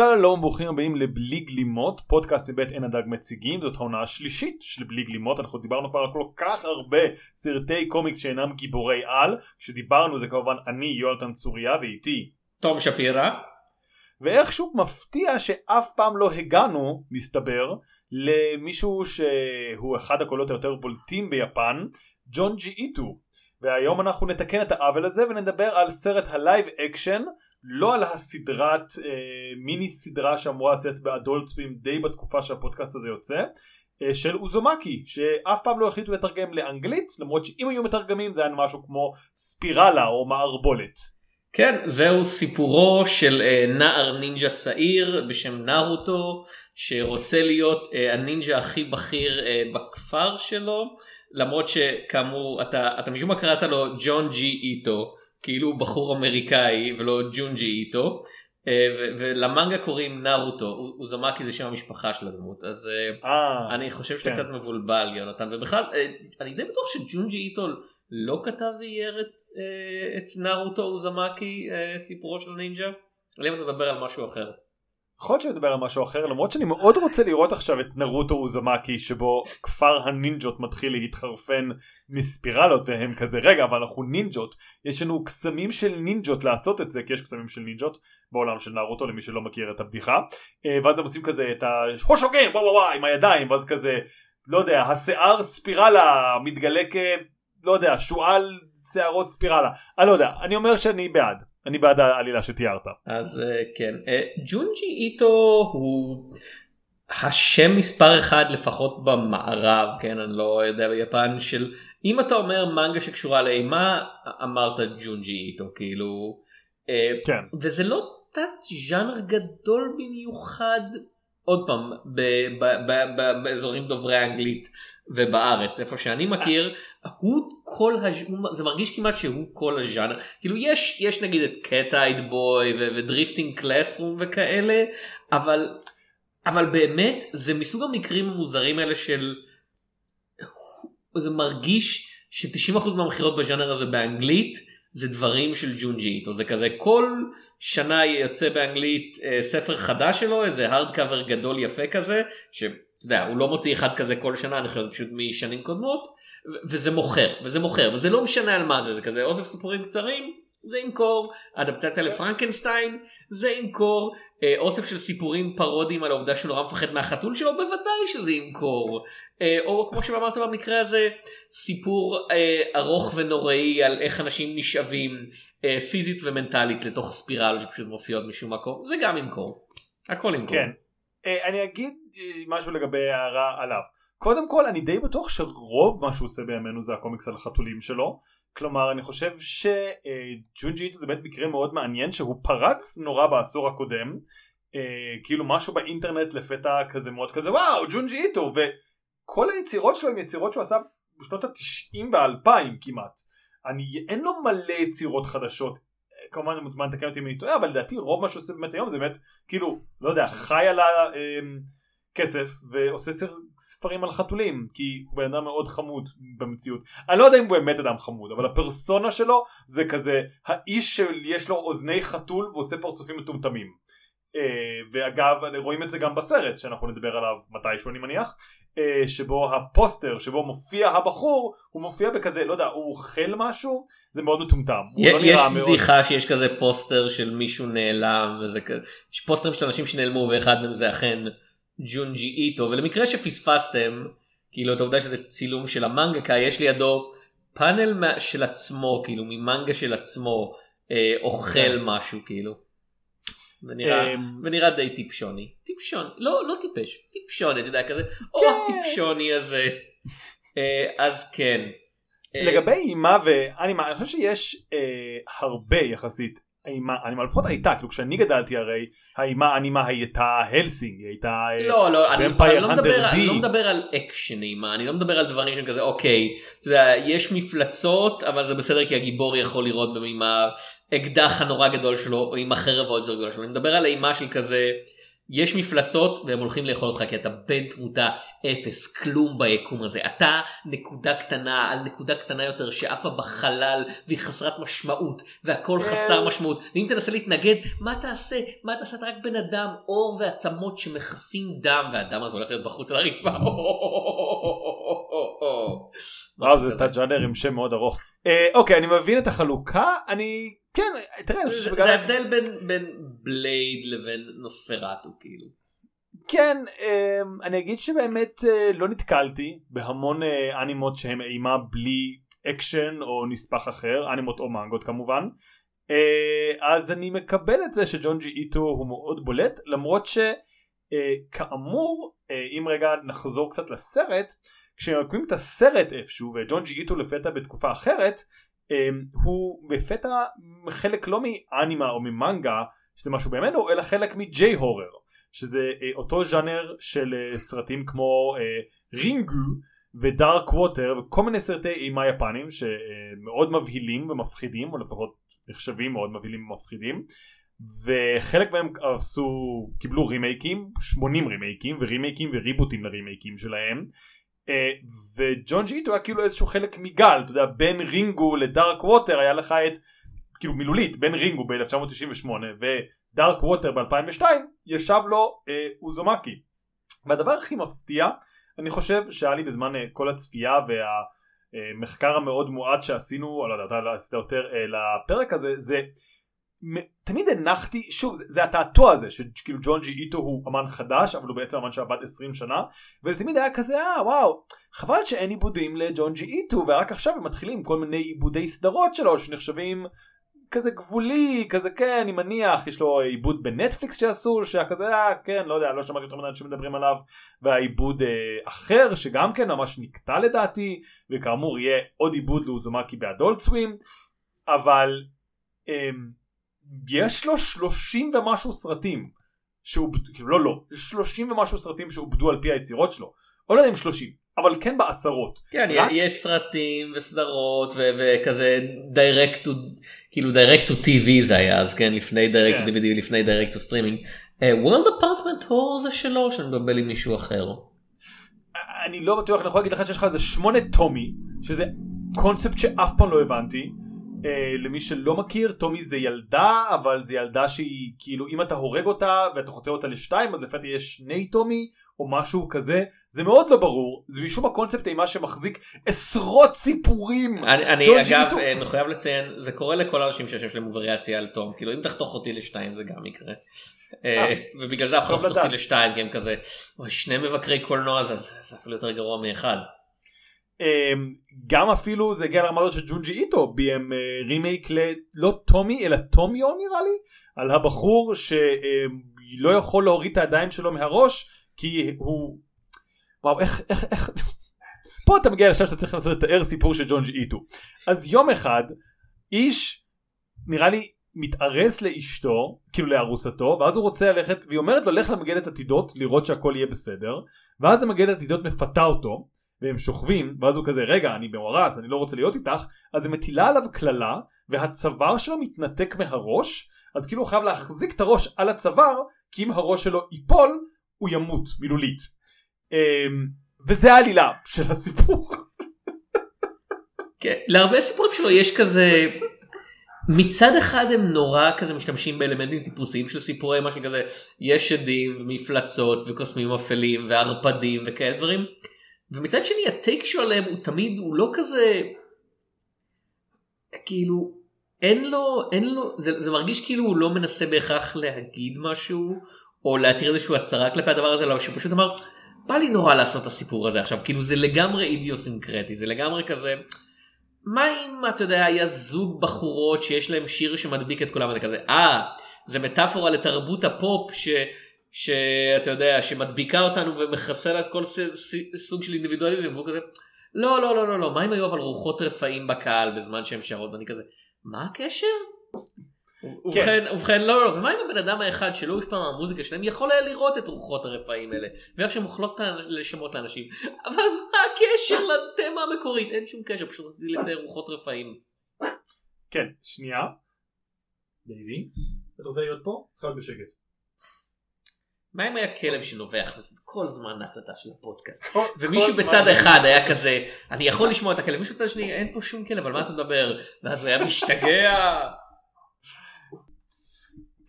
שלום ברוכים הבאים לבלי גלימות פודקאסט מבית עין הדג מציגים. זאת העונה השלישית של בלי גלימות. אנחנו דיברנו כבר על כל כך הרבה סרטי קומיקס שאינם גיבורי על. כשדיברנו זה כמובן אני יונתן צוריה ואיתי תום שפירא. ואיכשהו מפתיע שאף פעם לא הגענו מסתבר למישהו שהוא אחד הקולות היותר בולטים ביפן ג'ונג'י איטו. והיום אנחנו נתקן את העוול הזה ונדבר על סרט ה live action לא על הסדרת אה, מיני סדרה שאמורה לצאת באדולט סווים די בתקופה שהפודקאסט הזה יוצא אה, של אוזומקי שאף פעם לא החליטו לתרגם לאנגלית למרות שאם היו מתרגמים זה היה משהו כמו ספירלה או מערבולת. כן זהו סיפורו של אה, נער נינג'ה צעיר בשם נרוטו שרוצה להיות אה, הנינג'ה הכי בכיר אה, בכפר שלו למרות שכאמור אתה, אתה משום מה קראת לו ג'ון ג'י איטו. כאילו בחור אמריקאי ולא ג'ונג'י איטו. אה, ולמנגה קוראים נרוטו, אוזמקי זה שם המשפחה של הדמות, אז 아, אה, אה, אני חושב שאתה כן. קצת מבולבל יונתן, ובכלל אני די בטוח שג'ונג'י איטו לא כתב ואייר את, את נרוטו אוזמקי סיפורו של נינג'ה, אלא אם אתה מדבר על משהו אחר. יכול להיות שנדבר על משהו אחר למרות שאני מאוד רוצה לראות עכשיו את נרוטו אוזמקי שבו כפר הנינג'ות מתחיל להתחרפן מספירלות והם כזה רגע אבל אנחנו נינג'ות. יש לנו קסמים של נינג'ות לעשות את זה. כי יש קסמים של נינג'ות בעולם של נרוטו למי שלא מכיר את הבדיחה. אה, ואז הם עושים כזה את ההושוגן וואו וואו וואו עם הידיים ואז כזה לא יודע השיער ספירלה מתגלה כ... לא יודע שועל שערות ספירלה. אני לא יודע אני אומר שאני בעד אני בעד העלילה שתיארת. אז אה, כן. אה, ג'ונג'י איטו הוא השם מספר אחד לפחות במערב כן? אני לא יודע ביפן של אם אתה אומר מנגה שקשורה לאימה אמרת ג'ונג'י איטו כאילו אה, כן. וזה לא תת ז'אנר גדול במיוחד עוד פעם באזורים דוברי אנגלית ובארץ. איפה שאני מכיר הוא כל הז'... זה מרגיש כמעט שהוא כל הז'אנר. כאילו יש יש נגיד את Cat Eyed Boy ו Drifting Classroom וכאלה אבל אבל באמת זה מסוג המקרים המוזרים האלה של זה מרגיש ש-90% מהמכירות בז'אנר הזה באנגלית זה דברים של ג'ונג'י או זה כזה כל שנה יוצא באנגלית אה, ספר חדש שלו איזה הארד קאבר גדול יפה כזה שאתה יודע הוא לא מוציא אחד כזה כל שנה אני חושב פשוט משנים קודמות וזה מוכר וזה מוכר וזה לא משנה על מה זה זה כזה אוסף סיפורים קצרים זה ימכור אדפטציה לפרנקנשטיין זה ימכור אה, אוסף של סיפורים פרודים על העובדה שהוא נורא מפחד מהחתול שלו בוודאי שזה ימכור אה, או כמו שאמרת במקרה הזה סיפור אה, ארוך ונוראי על איך אנשים נשאבים פיזית ומנטלית לתוך ספירל שפשוט מופיעות משום מקום זה גם ימכור הכל ימכור. כן. אני אגיד משהו לגבי הערה עליו. קודם כל אני די בטוח שרוב מה שהוא עושה בימינו זה הקומיקס על החתולים שלו. כלומר אני חושב שג'ונג'י איטו זה באמת מקרה מאוד מעניין שהוא פרץ נורא בעשור הקודם. אה, כאילו משהו באינטרנט לפתע כזה מאוד כזה וואו ג'ונג'י איטו וכל היצירות שלו הם יצירות שהוא עשה בשנות התשעים והאלפיים כמעט. אני אין לו מלא יצירות חדשות. כמובן אני מוזמן לתקן אותי אם אני טועה אבל לדעתי רוב מה שהוא עושה באמת היום זה באמת כאילו לא יודע חי על ה... אה, כסף ועושה ספרים על חתולים כי הוא בן אדם מאוד חמוד במציאות אני לא יודע אם הוא באמת אדם חמוד אבל הפרסונה שלו זה כזה האיש שיש לו אוזני חתול ועושה פרצופים מטומטמים uh, ואגב רואים את זה גם בסרט שאנחנו נדבר עליו מתישהו אני מניח uh, שבו הפוסטר שבו מופיע הבחור הוא מופיע בכזה לא יודע הוא אוכל משהו זה מאוד מטומטם. לא יש בדיחה מאוד... שיש כזה פוסטר של מישהו נעלם וזה כזה יש פוסטרים של אנשים שנעלמו ואחד מהם זה אכן ג'ונג'י איטו ולמקרה שפספסתם כאילו את העובדה שזה צילום של המנגקה יש לידו פאנל של עצמו כאילו ממנגה של עצמו אה, אוכל כן. משהו כאילו. ונראה, אמ, ונראה די טיפשוני טיפשון לא לא טיפש טיפשוני אתה יודע כזה או כן. הטיפשוני הזה אה, אז כן. אה, לגבי אימה ואנימה אני חושב שיש אה, הרבה יחסית האימה, האימה לפחות הייתה, כאילו כשאני גדלתי הרי האימה האנימה הייתה הלסינג, היא הייתה לא, לא, אני, אני, לא מדבר, אני לא מדבר על אקשן אימה, אני לא מדבר על דברים שהם כזה אוקיי, אתה יודע, יש מפלצות אבל זה בסדר כי הגיבור יכול לירות עם האקדח הנורא גדול שלו או עם החרב העוד יותר גדולה שלו, אני מדבר על אימה של כזה יש מפלצות והם הולכים לאכול אותך כי אתה בן תמותה אפס כלום ביקום הזה אתה נקודה קטנה על נקודה קטנה יותר שעפה בחלל והיא חסרת משמעות והכל חסר משמעות ואם תנסה להתנגד מה תעשה מה תעשה אתה רק בן אדם עור ועצמות שמכסים דם והדם הזה הולך להיות בחוץ על הרצפה. וואו זה תת ג'אנר עם שם מאוד ארוך. אה, אוקיי אני מבין את החלוקה אני כן תראה אני חושב שבגלל זה ההבדל בין בין בלייד לבין נוספרטו כאילו. כן אמ, אני אגיד שבאמת אה, לא נתקלתי בהמון אה, אנימות שהם אימה בלי אקשן או נספח אחר אנימות או מנגות כמובן אה, אז אני מקבל את זה שג'ון ג'י איטו הוא מאוד בולט למרות שכאמור אם רגע נחזור קצת לסרט כשמקמים את הסרט איפשהו וג'ון ג'י איטו לפתע בתקופה אחרת הוא לפתע חלק לא מאנימה או ממנגה שזה משהו ממנו אלא חלק מג'יי הורר שזה אה, אותו ז'אנר של אה, סרטים כמו אה, רינגו ודארק ווטר וכל מיני סרטי אימה יפנים שמאוד מבהילים ומפחידים או לפחות נחשבים מאוד מבהילים ומפחידים וחלק מהם עשו קיבלו רימייקים 80 רימייקים ורימייקים וריבוטים לרימייקים שלהם וג'ון ג'יטו היה כאילו איזשהו חלק מגל אתה יודע בין רינגו לדארק ווטר היה לך את כאילו מילולית בין רינגו ב-1998 ודארק ווטר ב-2002 ישב לו אה, אוזומקי. והדבר הכי מפתיע אני חושב שהיה לי בזמן אה, כל הצפייה והמחקר המאוד מועט שעשינו לא יודע אתה עשית יותר אה, לפרק הזה זה תמיד הנחתי שוב זה, זה התעתוע הזה שכאילו ג'ון ג'י איטו הוא אמן חדש אבל הוא בעצם אמן שעבד 20 שנה וזה תמיד היה כזה אה וואו חבל שאין עיבודים לג'ון ג'י איטו ורק עכשיו הם מתחילים כל מיני עיבודי סדרות שלו שנחשבים כזה גבולי כזה כן אני מניח יש לו עיבוד בנטפליקס שעשו שהיה כזה אה כן לא יודע לא שמעתי יותר מדי אנשים מדברים עליו והעיבוד אה, אחר שגם כן ממש נקטע לדעתי וכאמור יהיה עוד עיבוד לאוזומקי באדולט סווים אבל אה, יש לו 30 ומשהו סרטים שעובדו, כאילו לא לא, יש 30 ומשהו סרטים שעובדו על פי היצירות שלו, או לא יודע אם 30, אבל כן בעשרות. כן, רק- יש סרטים וסדרות ו- וכזה direct to כאילו direct to TV זה היה אז כן לפני direct to כן. DVD לפני direct to streaming. אה, World Apartment Tour זה שלו שאני מבלבל עם מישהו אחר. אני לא בטוח, אני יכול להגיד לך שיש לך איזה שמונה טומי, שזה קונספט שאף פעם לא הבנתי. אה, למי שלא מכיר, טומי זה ילדה, אבל זה ילדה שהיא כאילו אם אתה הורג אותה ואתה חותר אותה לשתיים אז לפתע יש שני טומי או משהו כזה, זה מאוד לא ברור, זה משום הקונספט אימה שמחזיק עשרות סיפורים. אני, אני אגב אה, מחויב לציין זה קורה לכל האנשים שיש להם וריאציה על תום כאילו אם תחתוך אותי לשתיים זה גם יקרה. אה, אה, ובגלל זה אף אחד לא חתוך אותי. לשתיים כי הם כזה שני מבקרי קולנוע זה, זה, זה אפילו יותר גרוע מאחד. אמ, גם אפילו זה הגיע לרמה הזאת שג'ונג'י איטו ביים אה, רימייק ללא טומי אלא טומיו נראה לי על הבחור שלא יכול להוריד את הידיים שלו מהראש כי הוא וואו איך איך איך פה אתה מגיע לשם שאתה צריך לנסות לתאר סיפור של ג'ונג'י איטו. אז יום אחד איש נראה לי מתארס לאשתו כאילו לארוסתו ואז הוא רוצה ללכת והיא אומרת לו לך למגדת עתידות לראות שהכל יהיה בסדר ואז המגדת עתידות מפתה אותו והם שוכבים ואז הוא כזה רגע אני מאורס אני לא רוצה להיות איתך. אז היא מטילה עליו קללה והצוואר שלו מתנתק מהראש אז כאילו הוא חייב להחזיק את הראש על הצוואר כי אם הראש שלו ייפול הוא ימות מילולית. אמ, וזה העלילה של הסיפור. כן, להרבה סיפורים שלו יש כזה מצד אחד הם נורא כזה משתמשים באלמנטים טיפוסיים של סיפורי מה שכזה יש שדים ומפלצות וקוסמים אפלים וערפדים וכאלה דברים ומצד שני הטייק שלו עליהם הוא תמיד הוא לא כזה כאילו אין לו אין לו זה, זה מרגיש כאילו הוא לא מנסה בהכרח להגיד משהו או להתיר איזושהי הצהרה כלפי הדבר הזה אלא שהוא פשוט אמר בא לי נורא לעשות את הסיפור הזה עכשיו כאילו זה לגמרי אידיוסינקרטי זה לגמרי כזה. מה אם אתה יודע היה זוג בחורות שיש להם שיר שמדביק את כולם וזה כזה אה זה מטאפורה לתרבות הפופ ש... שאתה יודע שמדביקה אותנו ומחסלה את כל ס... ס... סוג של אינדיבידואליזם והוא כזה לא לא לא לא לא מה אם היו אבל רוחות רפאים בקהל בזמן שהם שרות ואני כזה מה הקשר? ובכן, ובכן לא לא ומה אם הבן אדם האחד שלא הושפע מהמוזיקה שלהם יכול היה לראות את רוחות הרפאים האלה ואיך שהן אוכלות לשמות לאנשים אבל מה הקשר לתמה המקורית אין שום קשר פשוט רציתי לצייר רוחות רפאים. כן שנייה דייזי אתה רוצה להיות פה? צריכה להיות בשקט מה אם היה כלב שנובח כל זמן ההקלטה של הפודקאסט ומישהו בצד. אחד היה כזה אני יכול לשמוע את הכלב מישהו בצד השני אין פה שום כלב על מה אתה מדבר ואז הוא היה משתגע.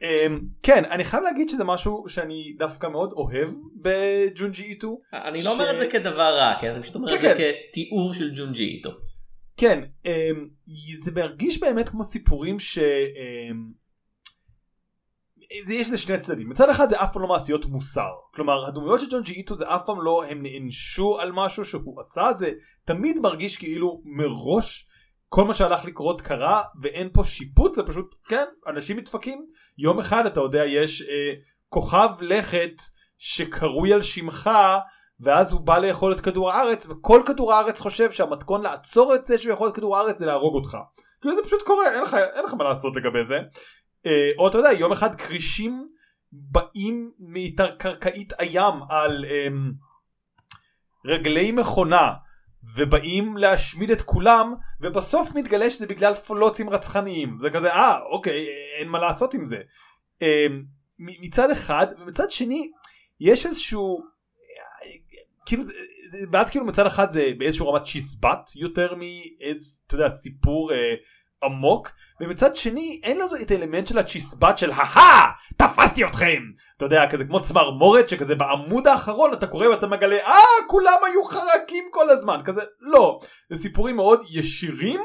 אמ, כן אני חייב להגיד שזה משהו שאני דווקא מאוד אוהב בג'ונג'י איטו אני לא אומר את זה כדבר רע כן אני פשוט אומר את כן, זה כתיאור של ג'ונג'י איטו. כן אמ, זה מרגיש באמת כמו סיפורים ש... אמ, יש לזה שני צדדים מצד אחד זה אף פעם לא מעשיות מוסר כלומר הדמויות של ג'ון ג'י איטו זה אף פעם לא הם נענשו על משהו שהוא עשה זה תמיד מרגיש כאילו מראש כל מה שהלך לקרות קרה ואין פה שיפוט זה פשוט כן אנשים מתפקים יום אחד אתה יודע יש אה, כוכב לכת שקרוי על שמך ואז הוא בא לאכול את כדור הארץ וכל כדור הארץ חושב שהמתכון לעצור את זה שהוא יכול את כדור הארץ זה להרוג אותך. כאילו זה פשוט קורה אין לך, אין לך מה לעשות לגבי זה. אה, או אתה יודע יום אחד כרישים באים מתת-קרקעית הים על אמ, רגלי מכונה ובאים להשמיד את כולם ובסוף מתגלה שזה בגלל פלוצים רצחניים זה כזה אה אוקיי אין מה לעשות עם זה. אמ, מצד אחד ומצד שני יש איזשהו כאילו זה, ואז כאילו מצד אחד זה באיזשהו רמת צ'יזבט יותר מאיזה אתה יודע סיפור אה, עמוק ומצד שני אין לנו את האלמנט של הצ'יזבט של ההה תפסתי אתכם! אתה יודע כזה כמו צמרמורת שכזה בעמוד האחרון אתה קורא ואתה מגלה אה כולם היו חרקים כל הזמן! כזה לא. זה סיפורים מאוד ישירים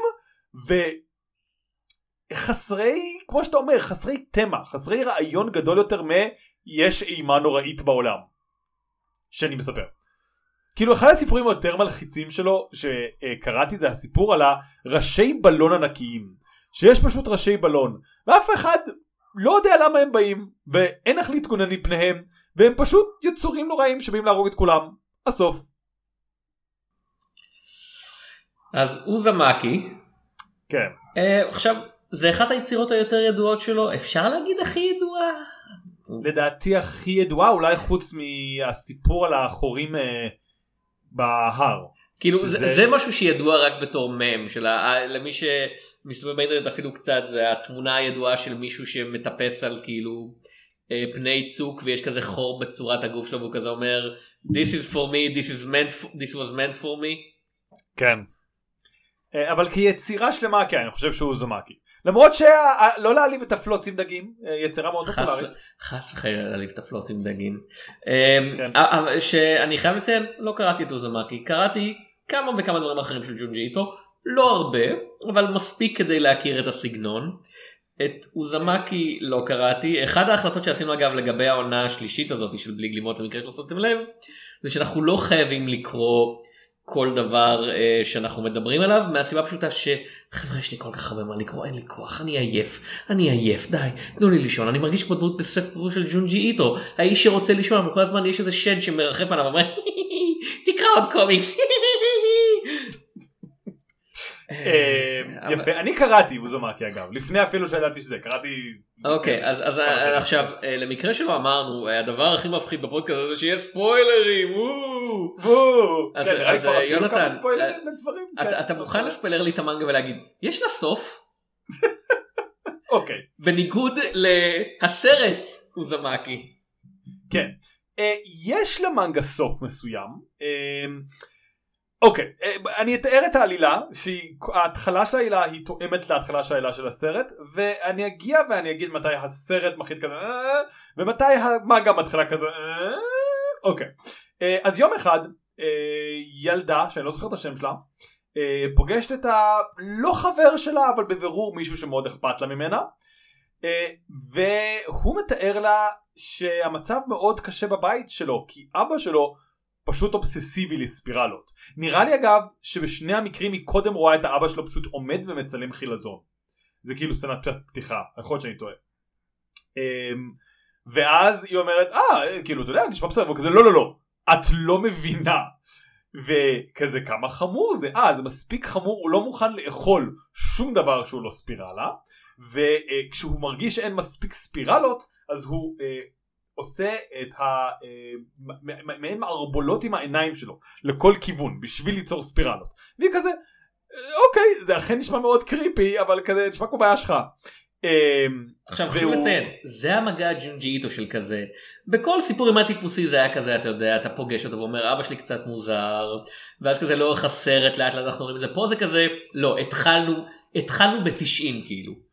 וחסרי כמו שאתה אומר חסרי תמה חסרי רעיון גדול יותר מ יש אימה נוראית בעולם שאני מספר. כאילו אחד הסיפורים היותר מלחיצים שלו שקראתי זה הסיפור על הראשי בלון ענקיים שיש פשוט ראשי בלון ואף אחד לא יודע למה הם באים ואין איך להתגונן מפניהם והם פשוט יצורים נוראים שבאים להרוג את כולם. הסוף. אז אוזמאקי כן. אה, עכשיו זה אחת היצירות היותר ידועות שלו אפשר להגיד הכי ידועה. לדעתי הכי ידועה אולי חוץ מהסיפור על החורים אה, בהר. כאילו שזה- זה, זה משהו שידוע רק בתור מם של ה, למי שמסתובב באינטרנט אפילו קצת זה התמונה הידועה של מישהו שמטפס על כאילו אה, פני צוק ויש כזה חור בצורת הגוף שלו והוא כזה אומר this is for me this is meant for, this was meant for me. כן. אה, אבל כיצירה שלמה כן אני חושב שהוא זומקי. למרות שלא להעליב את הפלוץ עם דגים אה, יצירה מאוד פופולרית. חס וחלילה להעליב את הפלוץ עם דגים. כן. אה, אבל שאני חייב לציין לא קראתי את אוזמאקי קראתי כמה וכמה דברים אחרים של ג'ונג'י איטו לא הרבה אבל מספיק כדי להכיר את הסגנון. את אוזמאקי לא קראתי אחד ההחלטות שעשינו אגב לגבי העונה השלישית הזאת של בלי גלימות למקרה שלא שמתם לב זה שאנחנו לא חייבים לקרוא כל דבר אה, שאנחנו מדברים עליו מהסיבה הפשוטה שחברה יש לי כל כך הרבה מה לקרוא אין לי כוח אני עייף אני עייף די תנו לי לישון אני מרגיש כמו דמות בספר של ג'ונג'י איטו האיש שרוצה לישון אבל כל הזמן יש איזה שד שמרחף עליו ואומר תקרא עוד קומיקס. אה, אבל- יפה אני קראתי אוזומקי אגב לפני אפילו שידעתי שזה קראתי. אוקיי אז שנים. עכשיו אה, למקרה שלא אמרנו אה, הדבר הכי מפחיד בפודקאסט הזה שיש ספוילרים. וואו. אז- כן, נראה לי אז, כבר אה, עשינו כמה יונתן, ספוילרים אה, לדברים. אתה- כן, אתה מוכן לספיילר לי את המנגה ולהגיד יש לה סוף אוקיי. בניגוד להסרט אוזמאקי. כן. אה, יש למנגה סוף מסוים. אוקיי, אה, אני אתאר את העלילה, שההתחלה של העלילה היא תואמת להתחלה של העלילה של הסרט, ואני אגיע ואני אגיד מתי הסרט מחליט כזה, אה, ומתי המנגה מתחילה כזה, אה, אוקיי. אז יום אחד, ילדה, שאני לא זוכר את השם שלה, פוגשת את הלא חבר שלה, אבל בבירור מישהו שמאוד אכפת לה ממנה, והוא מתאר לה שהמצב מאוד קשה בבית שלו כי אבא שלו פשוט אובססיבי לספירלות. נראה לי אגב שבשני המקרים היא קודם רואה את האבא שלו פשוט עומד ומצלם חילזון. זה כאילו סצנת פתיחה, יכול להיות שאני טועה. אמ, ואז היא אומרת אה כאילו אתה יודע נשמע בסדר וכזה לא לא לא את לא מבינה. וכזה כמה חמור זה אה זה מספיק חמור הוא לא מוכן לאכול שום דבר שהוא לא ספירלה וכשהוא מרגיש שאין מספיק ספירלות אז הוא אה, עושה את ה... אה, מעין מערבולות עם העיניים שלו לכל כיוון בשביל ליצור ספירלות. והיא כזה אה, אוקיי זה אכן נשמע מאוד קריפי אבל כזה נשמע כמו בעיה שלך. אמ, עכשיו חשוב לציין, זה המגע הג'ונג'י איטו של כזה. בכל סיפור אימה טיפוסי זה היה כזה, אתה יודע, אתה פוגש אותו ואומר אבא שלי קצת מוזר, ואז כזה לאורך הסרט לאט לאט אנחנו רואים את זה, פה זה כזה, לא, התחלנו, התחלנו ב-90 כאילו.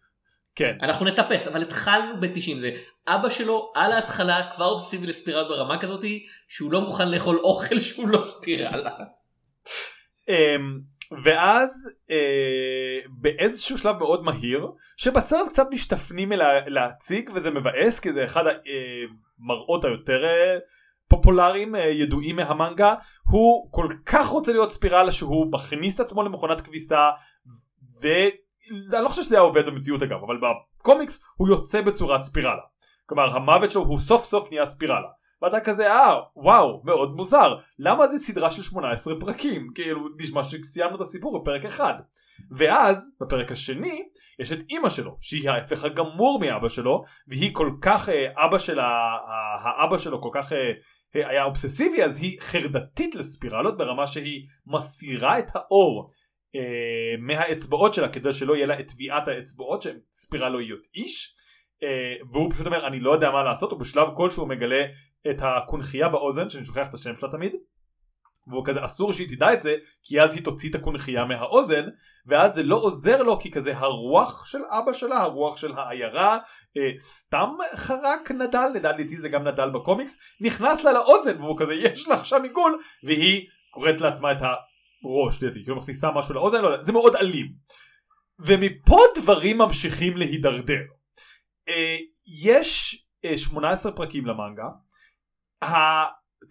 כן. אנחנו נטפס, אבל התחלנו ב-90, זה אבא שלו על ההתחלה כבר אובססיבי לספירלה ברמה כזאתי, שהוא לא מוכן לאכול אוכל שהוא לא ספירלה. אמ, ואז אה, באיזשהו שלב מאוד מהיר שבסרט קצת משתפנים אל- להציג וזה מבאס כי זה אחד המראות היותר אה, פופולריים אה, ידועים מהמנגה הוא כל כך רוצה להיות ספירלה שהוא מכניס את עצמו למכונת כביסה ואני לא חושב שזה היה עובד במציאות אגב אבל בקומיקס הוא יוצא בצורת ספירלה. כלומר המוות שלו הוא סוף סוף נהיה ספירלה. ואתה כזה אה וואו מאוד מוזר. למה זה סדרה של 18 פרקים? כאילו נשמע שסיימנו את הסיפור בפרק אחד. ואז בפרק השני יש את אימא שלו שהיא ההפך הגמור מאבא שלו והיא כל כך אה, אבא של ה- ה- האבא שלו כל כך אה, אה, היה אובססיבי אז היא חרדתית לספירלות ברמה שהיא מסירה את האור אה, מהאצבעות שלה כדי שלא יהיה לה את טביעת האצבעות שהן ספירלואיות איש אה, והוא פשוט אומר אני לא יודע מה לעשות הוא בשלב כלשהו מגלה את הקונכייה באוזן שאני שוכח את השם שלה תמיד והוא כזה אסור שהיא תדע את זה כי אז היא תוציא את הקונכייה מהאוזן ואז זה לא עוזר לו כי כזה הרוח של אבא שלה הרוח של העיירה אה, סתם חרק נדל לדעתי זה גם נדל בקומיקס נכנס לה לאוזן והוא כזה יש לך שם עיגול והיא קוראת לעצמה את הראש לדעתי כאילו מכניסה משהו לאוזן לא יודע, זה מאוד אלים. ומפה דברים ממשיכים להידרדר. אה, יש אה, 18 פרקים למנגה.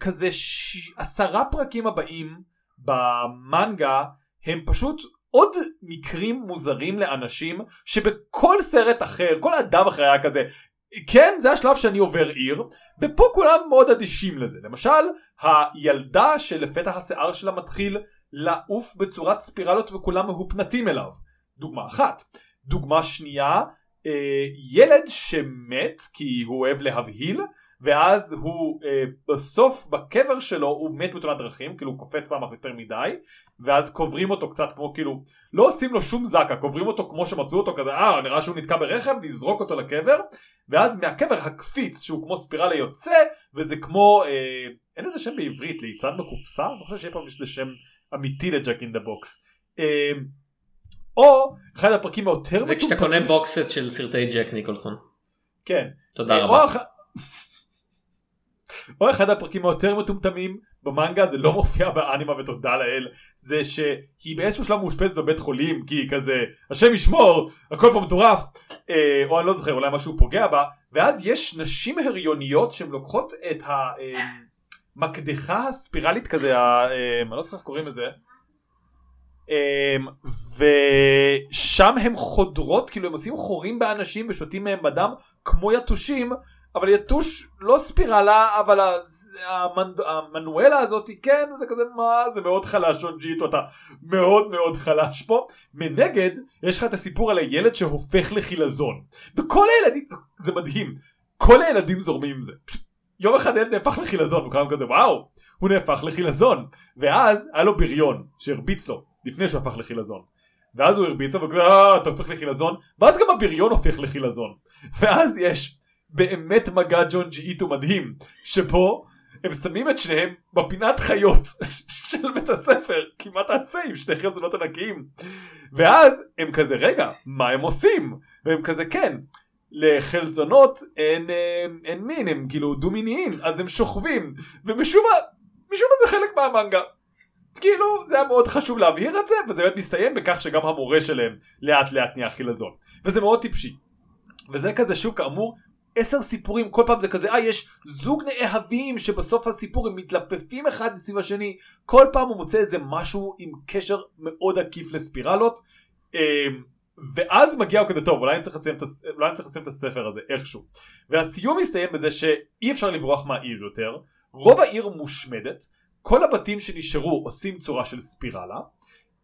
כזה ש... עשרה פרקים הבאים במנגה הם פשוט עוד מקרים מוזרים לאנשים שבכל סרט אחר כל אדם אחר היה כזה כן זה השלב שאני עובר עיר ופה כולם מאוד אדישים לזה. למשל הילדה שלפתח השיער שלה מתחיל לעוף בצורת ספירלות וכולם מהופנטים אליו. דוגמה אחת. דוגמה שנייה אה, ילד שמת כי הוא אוהב להבהיל ואז הוא אה, בסוף בקבר שלו הוא מת בתאונת דרכים כאילו הוא קופץ פעם יותר מדי ואז קוברים אותו קצת כמו כאילו לא עושים לו שום זקה קוברים אותו כמו שמצאו אותו כזה אה נראה שהוא נתקע ברכב נזרוק אותו לקבר ואז מהקבר הקפיץ שהוא כמו ספירלה יוצא וזה כמו אה, אין איזה שם בעברית ליצן בקופסה? אני לא חושב שיהיה פעם איזה שם אמיתי ל jack in the box אה, או אחד הפרקים היותר זה כשאתה קונה box set של סרטי ג'ק ניקולסון. כן תודה אה, רבה. או, אח... או אחד הפרקים היותר מטומטמים במנגה זה לא מופיע באנימה ותודה לאל זה שהיא באיזשהו שלב מאושפזת בבית חולים כי היא כזה השם ישמור הכל פה מטורף אה, או אני לא זוכר אולי משהו פוגע בה ואז יש נשים הריוניות שהן לוקחות את המקדחה הספירלית כזה אה, אני לא זוכר איך קוראים לזה אמ, ושם הם חודרות כאילו הם עושים חורים באנשים ושותים מהם בדם כמו יתושים אבל יתוש לא ספירלה אבל המנ- המנואלה הזאת כן זה כזה מה זה מאוד חלש שונג'יטו אתה מאוד מאוד חלש פה. מנגד יש לך את הסיפור על הילד שהופך לחילזון. וכל הילדים זה מדהים כל הילדים זורמים עם זה. פשוט יום אחד הילד נהפך לחילזון וכולם כזה וואו הוא נהפך לחילזון. ואז היה לו בריון שהרביץ לו לפני שהוא הפך לחילזון. ואז הוא הרביץ לו וכזה אה אתה הופך לחילזון. ואז גם הבריון הופך לחילזון. ואז יש באמת מגע ג'ון ג'י איטו מדהים שבו הם שמים את שניהם בפינת חיות של בית הספר כי מה תעשה עם שני חלזונות ענקיים. ואז הם כזה רגע מה הם עושים? והם כזה כן לחלזונות אין, אה, אין מין הם כאילו דו מיניים אז הם שוכבים. ומשום מה משום מה זה חלק מהמנגה. כאילו זה היה מאוד חשוב להבהיר את זה וזה באמת מסתיים בכך שגם המורה שלהם לאט לאט נהיה חילזון וזה מאוד טיפשי. וזה כזה שוב כאמור עשר סיפורים כל פעם זה כזה אה יש זוג נאהבים שבסוף הסיפור הם מתלפפים אחד סביב השני כל פעם הוא מוצא איזה משהו עם קשר מאוד עקיף לספירלות. אמ, ואז מגיע הוא כזה טוב אולי אני צריך לסיים את, אולי אני צריך לסיים את הספר הזה איכשהו. והסיום מסתיים בזה שאי אפשר לברוח מהעיר יותר. רוב העיר מושמדת. כל הבתים שנשארו עושים צורה של ספירלה.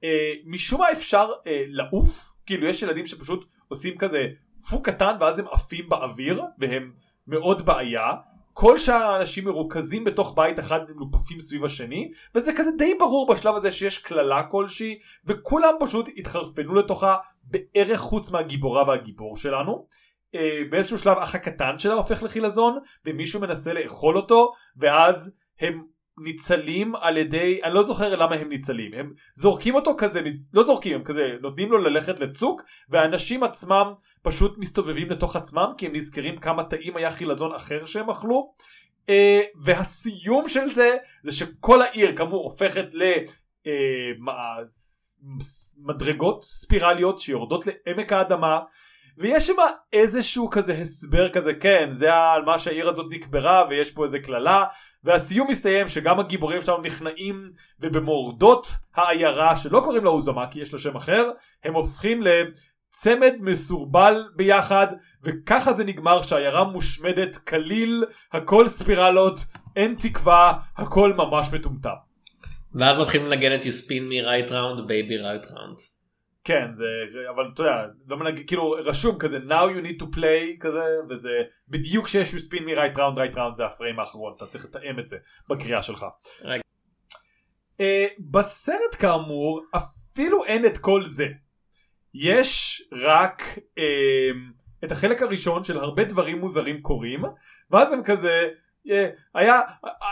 אה, משום מה אפשר אה, לעוף. כאילו יש ילדים שפשוט עושים כזה פו קטן ואז הם עפים באוויר והם מאוד בעיה. כל שאר האנשים מרוכזים בתוך בית אחד מלופפים סביב השני וזה כזה די ברור בשלב הזה שיש קללה כלשהי וכולם פשוט התחרפנו לתוכה בערך חוץ מהגיבורה והגיבור שלנו. אה, באיזשהו שלב אח הקטן שלה הופך לחילזון ומישהו מנסה לאכול אותו ואז הם ניצלים על ידי אני לא זוכר למה הם ניצלים הם זורקים אותו כזה לא זורקים הם כזה נותנים לו ללכת לצוק והאנשים עצמם פשוט מסתובבים לתוך עצמם כי הם נזכרים כמה טעים היה חילזון אחר שהם אכלו uh, והסיום של זה זה שכל העיר כאמור הופכת למדרגות uh, ספירליות שיורדות לעמק האדמה ויש שם איזשהו כזה הסבר כזה כן זה על מה שהעיר הזאת נקברה ויש פה איזה קללה והסיום מסתיים שגם הגיבורים שלנו נכנעים ובמורדות העיירה שלא קוראים לה אוזמה כי יש לה שם אחר הם הופכים לצמד מסורבל ביחד וככה זה נגמר שהעיירה מושמדת כליל הכל ספירלות אין תקווה הכל ממש מטומטם. ואז מתחילים לנגן את you spin me right round baby right round. כן זה אבל אתה יודע לא מנג... כאילו רשום כזה now you need to play כזה וזה בדיוק כשיש you spin me right round right round זה הפריים האחרון אתה צריך לתאם את זה בקריאה שלך. רגע. Uh, בסרט כאמור אפילו אין את כל זה יש רק uh, את החלק הראשון של הרבה דברים מוזרים קורים ואז הם כזה אה, היה,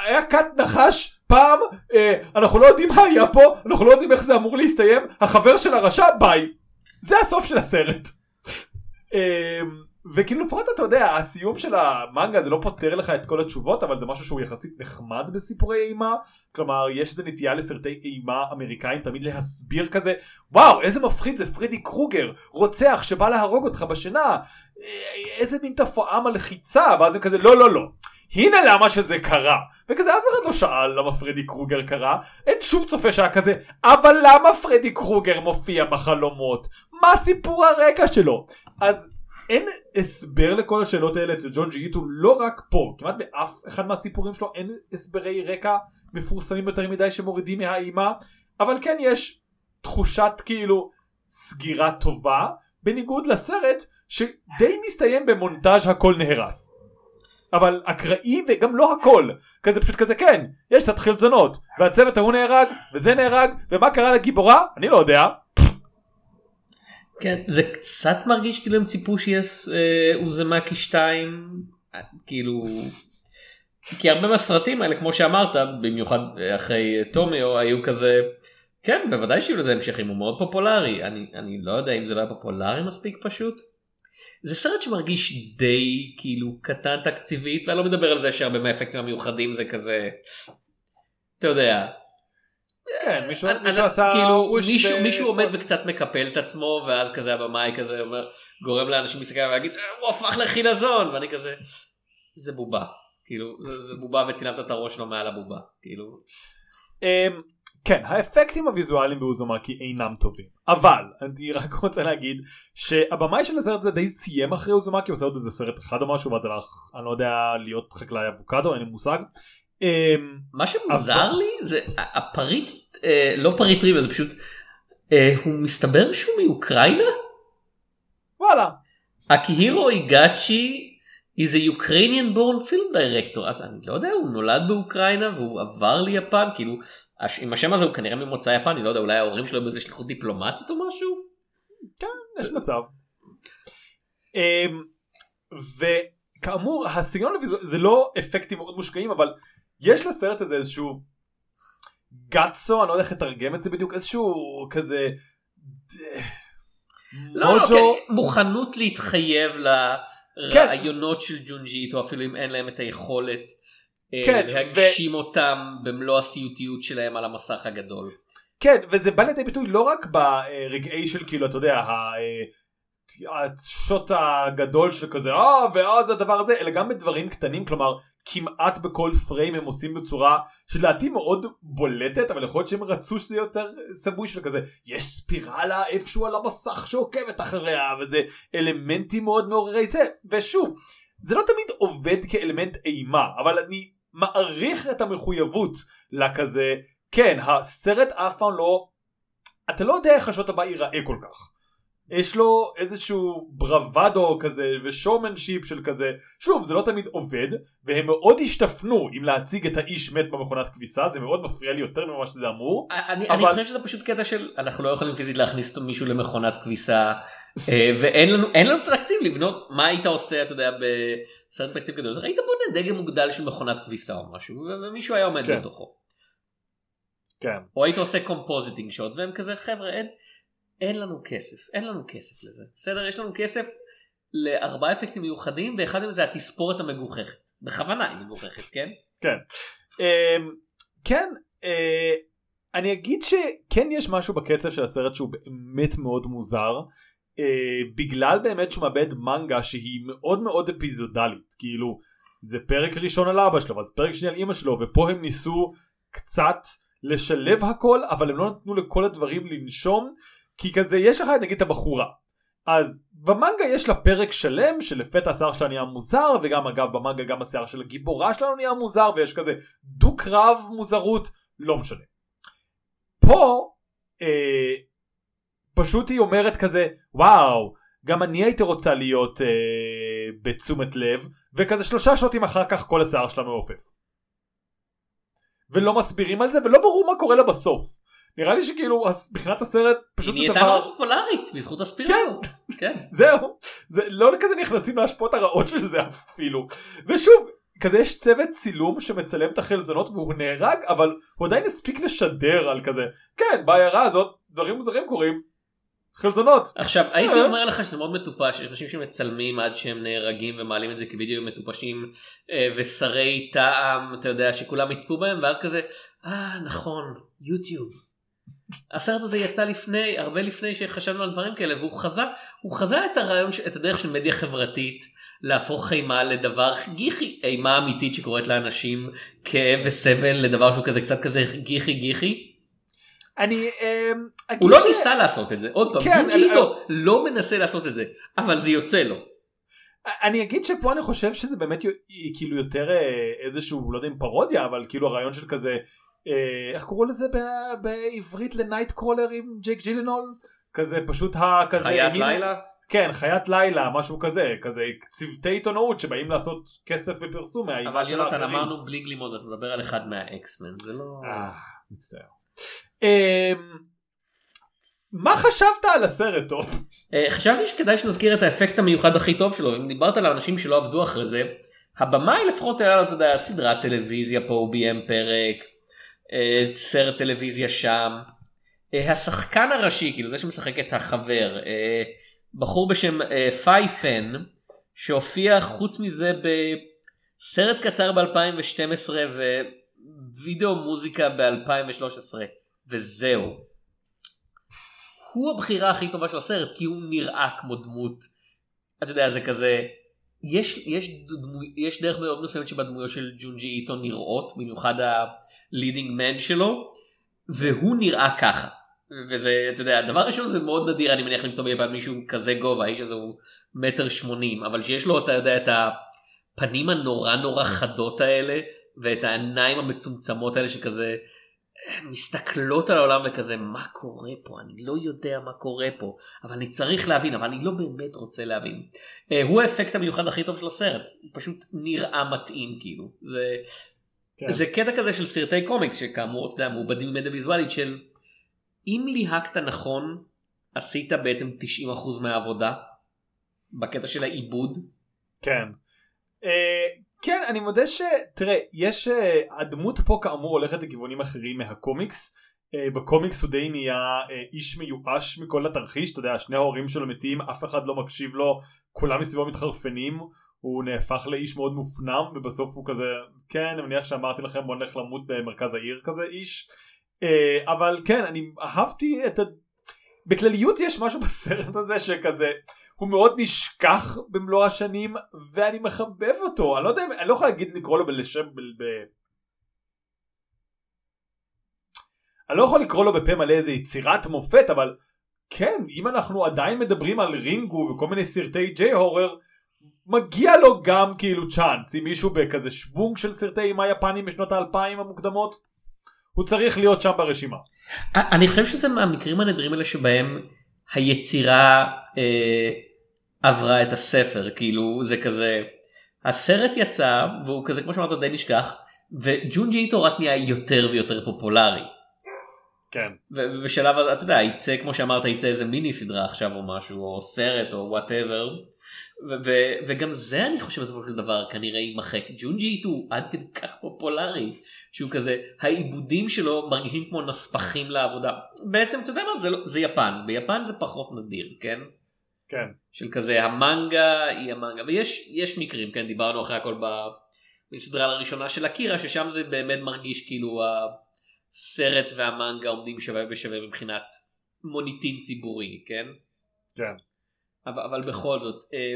היה כת נחש פעם, אה, אנחנו לא יודעים מה היה פה, אנחנו לא יודעים איך זה אמור להסתיים, החבר של הרשע ביי. זה הסוף של הסרט. אה, וכאילו לפחות אתה יודע, הסיום של המנגה זה לא פותר לך את כל התשובות, אבל זה משהו שהוא יחסית נחמד בסיפורי אימה. כלומר, יש איזה נטייה לסרטי אימה אמריקאים תמיד להסביר כזה, וואו, איזה מפחיד זה פרדי קרוגר, רוצח שבא להרוג אותך בשינה, איזה מין תופעה מלחיצה, ואז הם כזה, לא, לא, לא. הנה למה שזה קרה. וכזה אף אחד לא שאל למה פרדי קרוגר קרה, אין שום צופה שהיה כזה, אבל למה פרדי קרוגר מופיע בחלומות? מה סיפור הרקע שלו? אז אין הסבר לכל השאלות האלה אצל ג'ון ג'י איטו לא רק פה, כמעט באף אחד מהסיפורים שלו אין הסברי רקע מפורסמים יותר מדי שמורידים מהאימה, אבל כן יש תחושת כאילו סגירה טובה, בניגוד לסרט שדי מסתיים במונטאז' הכל נהרס. אבל אקראי וגם לא הכל כזה פשוט כזה כן יש קצת חלזונות והצוות ההוא נהרג וזה נהרג ומה קרה לגיבורה אני לא יודע. כן זה קצת מרגיש כאילו הם ציפו שיהיה אה, אוזמקי 2 כאילו כי הרבה מהסרטים האלה כמו שאמרת במיוחד אחרי טומיו היו כזה כן בוודאי שיהיו לזה המשכים הוא מאוד פופולרי אני אני לא יודע אם זה לא היה פופולרי מספיק פשוט. זה סרט שמרגיש די כאילו קטן תקציבית ואני לא מדבר על זה שהרבה מהאפקטים המיוחדים זה כזה אתה יודע. כן מישהו, אני, מישהו עשה כאילו מישהו, ב... מישהו עומד וקצת מקפל את עצמו ואז כזה הבמאי כזה אומר גורם לאנשים להסתכל ולהגיד אה, הוא הפך לחילזון ואני כזה זה בובה כאילו זה, זה בובה וצילמת את הראש שלו מעל הבובה כאילו. כן האפקטים הוויזואליים באוזומקי אינם טובים אבל אני רק רוצה להגיד שהבמאי של הסרט הזה די סיים אחרי אוזומקי הוא עושה עוד איזה סרט אחד או משהו ואז הלך אני לא יודע להיות חקלאי אבוקדו אין לי מושג. אמ, מה שמוזר לי זה הפריט אה, לא פריט ריבה זה פשוט אה, הוא מסתבר שהוא מאוקראינה? וואלה. אקיהירו איגאצ'י is a Ukrainian born film director אז אני לא יודע הוא נולד באוקראינה והוא עבר ליפן כאילו עם השם הזה הוא כנראה ממוצא יפן אני לא יודע אולי ההורים שלו באיזה שליחות דיפלומטית או משהו. כן יש מצב. אמ, וכאמור הסגנון זה לא אפקטים מאוד מושקעים אבל יש לסרט הזה איזשהו גאצו אני לא יודע איך לתרגם את זה בדיוק איזשהו כזה. לא, לא, כן, מוכנות להתחייב לרעיונות כן. של ג'ונג'י איטו אפילו אם אין להם את היכולת אה, כן, להגשים ו... אותם במלוא הסיוטיות שלהם על המסך הגדול. כן וזה בא לידי ביטוי לא רק ברגעי של כאילו אתה יודע אה, השוט הגדול של כזה אה ואז הדבר הזה אלא גם בדברים קטנים כלומר כמעט בכל פריים הם עושים בצורה שלדעתי מאוד בולטת אבל יכול להיות שהם רצו שזה יותר סמוי של כזה יש ספירלה איפשהו על המסך שעוקבת אחריה וזה אלמנטים מאוד מעוררי זה ושוב זה לא תמיד עובד כאלמנט אימה אבל אני מעריך את המחויבות לכזה. כן הסרט אף פעם לא אתה לא יודע איך השוט הבא ייראה כל כך יש לו איזשהו ברוואדו כזה ושואומנשיפ של כזה שוב זה לא תמיד עובד והם מאוד השתפנו אם להציג את האיש מת במכונת כביסה זה מאוד מפריע לי יותר ממה שזה אמור. אני, אבל... אני חושב שזה פשוט קטע של אנחנו לא יכולים פיזית להכניס מישהו למכונת כביסה אה, ואין לנו אין לנו תקציב לבנות מה היית עושה אתה יודע בסרט תקציב גדול היית בונה דגם מוגדל של מכונת כביסה או משהו ומישהו היה עומד כן. בתוכו. כן. או היית עושה compositing shot והם כזה חבר'ה אין. אין לנו כסף, אין לנו כסף לזה. בסדר? יש לנו כסף לארבעה אפקטים מיוחדים ואחד מהם זה התספורת המגוחכת. בכוונה היא מגוחכת, כן? כן. אמ, כן, אה, אני אגיד שכן יש משהו בקצב של הסרט שהוא באמת מאוד מוזר. Uh, בגלל באמת שהוא מאבד מנגה שהיא מאוד מאוד אפיזודלית כאילו זה פרק ראשון על אבא שלו ואז פרק שני על אמא שלו ופה הם ניסו קצת לשלב הכל אבל הם לא נתנו לכל הדברים לנשום כי כזה יש לך נגיד את הבחורה אז במנגה יש לה פרק שלם שלפתע השיער שלה נהיה מוזר וגם אגב במנגה גם השיער של הגיבורה שלנו נהיה מוזר ויש כזה דו קרב מוזרות לא משנה. פה אה, פשוט היא אומרת כזה וואו גם אני הייתי רוצה להיות אה, בתשומת לב וכזה שלושה שוטים אחר כך כל השיער שלה מעופף. ולא מסבירים על זה ולא ברור מה קורה לה בסוף. נראה לי שכאילו מבחינת הסרט פשוט זה דבר... היא נהייתה פופולרית בזכות הספירלות. כן, כן. זהו. זה לא כזה נכנסים להשפעות הרעות של זה אפילו. ושוב, כזה יש צוות צילום שמצלם את החלזונות והוא נהרג אבל הוא עדיין הספיק לשדר על כזה כן בעיירה הזאת דברים מוזרים קורים חלזונות. עכשיו הייתי אה. אומר לך שזה מאוד מטופש יש אנשים שמצלמים עד שהם נהרגים ומעלים את זה כווידאו מטופשים אה, ושרי טעם אתה יודע שכולם יצפו בהם ואז כזה אה נכון יוטיוב הסרט הזה יצא לפני הרבה לפני שחשבנו על דברים כאלה והוא חזה הוא חזה את הרעיון את הדרך של מדיה חברתית להפוך אימה לדבר גיחי אימה אמיתית שקורית לאנשים כאב וסבל לדבר שהוא כזה קצת כזה גיחי גיחי. אני אמ, הוא לא ניסה לעשות את זה עוד פעם כן, ג'ינג'יטו לא מנסה לעשות את זה אבל זה יוצא לו. אני אגיד שפה אני חושב שזה באמת כאילו יותר אה, איזשהו לא יודע אם פרודיה אבל כאילו הרעיון של כזה איך קראו לזה בעברית לנייט קרולר עם ג'ייק ג'ילנול כזה פשוט הכזה חיית לילה כן חיית לילה משהו כזה כזה צוותי עיתונאות שבאים לעשות כסף ופרסום אבל יונתן אמרנו בלי גלימות אתה מדבר על אחד מהאקסמן זה לא אה, מצטער. אמ, מה חשבת על הסרט טוב? אה, חשבתי שכדאי שנזכיר את האפקט המיוחד הכי טוב שלו אם דיברת על האנשים שלא עבדו אחרי זה הבמאי לפחות היה לו אתה יודע סדרת טלוויזיה פה הוא ביים פרק אה, סרט טלוויזיה שם. אה, השחקן הראשי, כאילו זה שמשחק את החבר, אה, בחור בשם פייפן, שהופיע חוץ מזה בסרט קצר ב-2012 ווידאו מוזיקה ב-2013, וזהו. הוא הבחירה הכי טובה של הסרט, כי הוא נראה כמו דמות, אתה יודע, זה כזה, יש, יש, דמו, יש דרך מאוד מסוימת שבה דמויות של ג'ונג'י איטו נראות, במיוחד ה... leading man שלו והוא נראה ככה. וזה אתה יודע דבר ראשון זה מאוד נדיר אני מניח למצוא ביפן מישהו כזה גובה האיש הזה הוא מטר שמונים אבל שיש לו אתה יודע את הפנים הנורא נורא חדות האלה ואת העיניים המצומצמות האלה שכזה מסתכלות על העולם וכזה מה קורה פה אני לא יודע מה קורה פה אבל אני צריך להבין אבל אני לא באמת רוצה להבין. אה, הוא האפקט המיוחד הכי טוב של הסרט הוא פשוט נראה מתאים כאילו זה כן. זה קטע כזה של סרטי קומיקס שכאמור אתה יודע מעובדים במדיה ויזואלית של אם ליהקת נכון עשית בעצם 90% מהעבודה בקטע של העיבוד. כן. Uh, כן אני מודה שתראה יש uh, הדמות פה כאמור הולכת לכיוונים אחרים מהקומיקס. Uh, בקומיקס הוא די נהיה איש מיואש מכל התרחיש אתה יודע שני ההורים שלו מתים אף אחד לא מקשיב לו כולם מסביבו מתחרפנים הוא נהפך לאיש מאוד מופנם ובסוף הוא כזה כן אני מניח שאמרתי לכם בוא נלך למות במרכז העיר כזה איש. uh, אבל כן אני אהבתי את ה... בכלליות יש משהו בסרט הזה שכזה הוא מאוד נשכח במלוא השנים ואני מחבב אותו. אני לא יודע אני לא יכול להגיד לקרוא לו בלשם ב... ב... אני לא יכול לקרוא לו בפה מלא איזה יצירת מופת אבל כן אם אנחנו עדיין מדברים על רינגו וכל מיני סרטי ג'יי הורר מגיע לו גם כאילו צ'אנס אם מישהו בכזה שוונג של סרטי אימה יפנים בשנות האלפיים המוקדמות הוא צריך להיות שם ברשימה. אני חושב שזה מהמקרים הנדירים האלה שבהם היצירה אה, עברה את הספר כאילו זה כזה הסרט יצא והוא כזה כמו שאמרת די נשכח וג'ונג'י איטו רק נהיה יותר ויותר פופולרי. כן. ובשלב הזה אתה יודע יצא כמו שאמרת יצא איזה מיני סדרה עכשיו או משהו או סרט או whatever. וגם זה אני חושב בסופו של דבר כנראה יימחק ג'ונג'י הוא עד כדי כך פופולרי שהוא כזה העיבודים שלו מרגישים כמו נספחים לעבודה בעצם אתה יודע מה זה, לא, זה יפן ביפן זה פחות נדיר כן. כן. של כזה המנגה היא המנגה ויש יש מקרים כן דיברנו אחרי הכל בסדרה הראשונה של אקירה ששם זה באמת מרגיש כאילו הסרט והמנגה עומדים שווה בשווה מבחינת מוניטין ציבורי כן. כן. אבל, אבל בכל זאת. אה,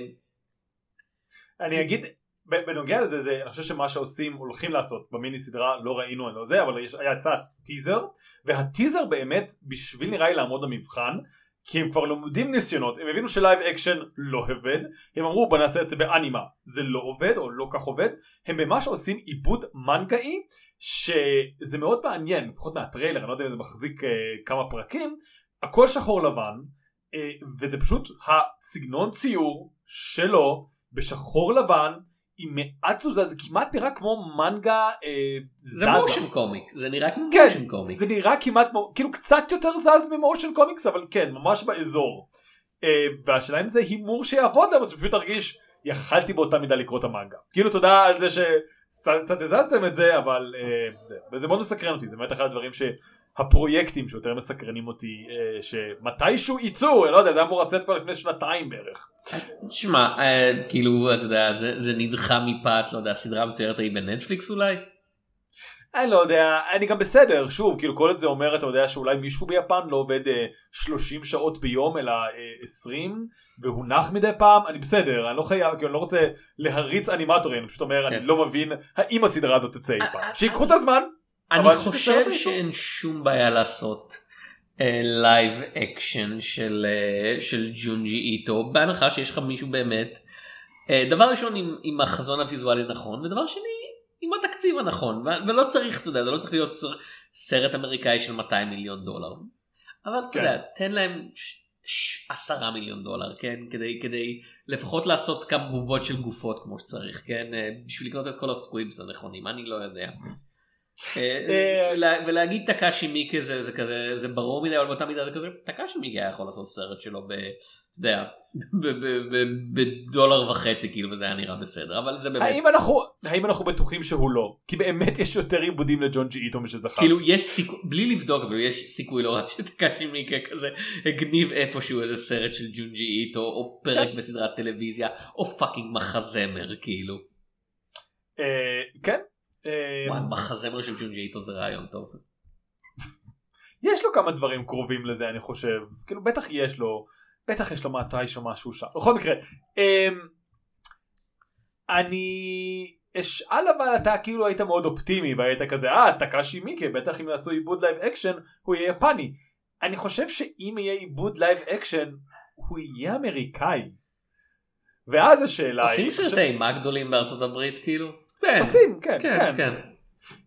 אני אגיד בנוגע לזה זה אני חושב שמה שעושים הולכים לעשות במיני סדרה לא ראינו אני לא זה אבל יש, היה יצא טיזר והטיזר באמת בשביל נראה לי לעמוד במבחן כי הם כבר לומדים ניסיונות הם הבינו ש live action לא עובד הם אמרו בוא נעשה את זה באנימה זה לא עובד או לא כך עובד הם ממש עושים עיבוד מנגאי שזה מאוד מעניין לפחות מהטריילר אני לא יודע אם זה מחזיק אה, כמה פרקים הכל שחור לבן וזה פשוט הסגנון ציור שלו בשחור לבן עם מעט תזוזה זה כמעט נראה כמו מנגה אה, זזה. זה מושן קומיק זה נראה כמו כן, מושן קומיק. זה נראה כמעט כמו כאילו קצת יותר זז ממושן קומיקס אבל כן ממש באזור. אה, והשאלה אם זה הימור שיעבוד להם זה פשוט תרגיש יכלתי באותה מידה לקרוא את המנגה. כאילו תודה על זה שקצת הזזתם את זה אבל אה, זה וזה מאוד מסקרן אותי זה באמת אחד הדברים ש... הפרויקטים שיותר מסקרנים אותי אה, שמתישהו יצאו לא יודע זה אמור לצאת כבר לפני שנתיים בערך. שמע אה, כאילו אתה יודע זה, זה נדחה מפת לא יודע הסדרה המצוירת היא בנטפליקס אולי. אני לא יודע אני גם בסדר שוב כאילו כל את זה אומר אתה יודע שאולי מישהו ביפן לא עובד אה, 30 שעות ביום אלא אה, 20 והוא נח מדי פעם אני בסדר אני לא חייב כאילו אני לא רוצה להריץ אנימטורים אני פשוט אומר כן. אני לא מבין האם הסדרה הזאת תצא אי פעם שיקחו את הזמן. אני חושב שאין שום בעיה לעשות live אה, action של, אה, של ג'ונג'י איטו בהנחה שיש לך מישהו באמת. אה, דבר ראשון עם, עם החזון הוויזואלי הנכון ודבר שני עם התקציב הנכון ולא צריך אתה יודע זה לא צריך להיות סרט אמריקאי של 200 מיליון דולר. אבל כן. אתה יודע תן להם עשרה מיליון דולר כן? כדי כדי לפחות לעשות כמה בובות של גופות כמו שצריך כן? בשביל לקנות את כל הסקוויבס הנכונים אני לא יודע. אה, אה, ולהגיד טקאשי מיקה זה, זה כזה זה ברור מדי אבל באותה מידה זה כזה טקאשי מיקה היה יכול לעשות סרט שלו ב... אתה יודע בדולר וחצי כאילו וזה היה נראה בסדר אבל זה באמת האם אנחנו האם אנחנו בטוחים שהוא לא כי באמת יש יותר עיבודים לג'ון ג'י איטו משזכר כאילו יש סיכוי בלי לבדוק אבל יש סיכוי לא רק שטקאשי מיקה כזה הגניב איפשהו איזה סרט של ג'ון ג'י איטו או פרק כן. בסדרת טלוויזיה או fucking מחזמר כאילו. אה, כן מחזמר של ג'ונג'י איטו זה רעיון טוב. יש לו כמה דברים קרובים לזה אני חושב כאילו בטח יש לו בטח יש לו מתיש או משהו שם בכל מקרה אמ, אני אשאל אבל אתה כאילו היית מאוד אופטימי והיית כזה אה טקאשי מיקה בטח אם יעשו עיבוד live action הוא יהיה יפני אני חושב שאם יהיה עיבוד live action הוא יהיה אמריקאי ואז השאלה היא... עושים סרטי אימה גדולים בארצות הברית כאילו? כן, עושים, כן, כן. כן. כן.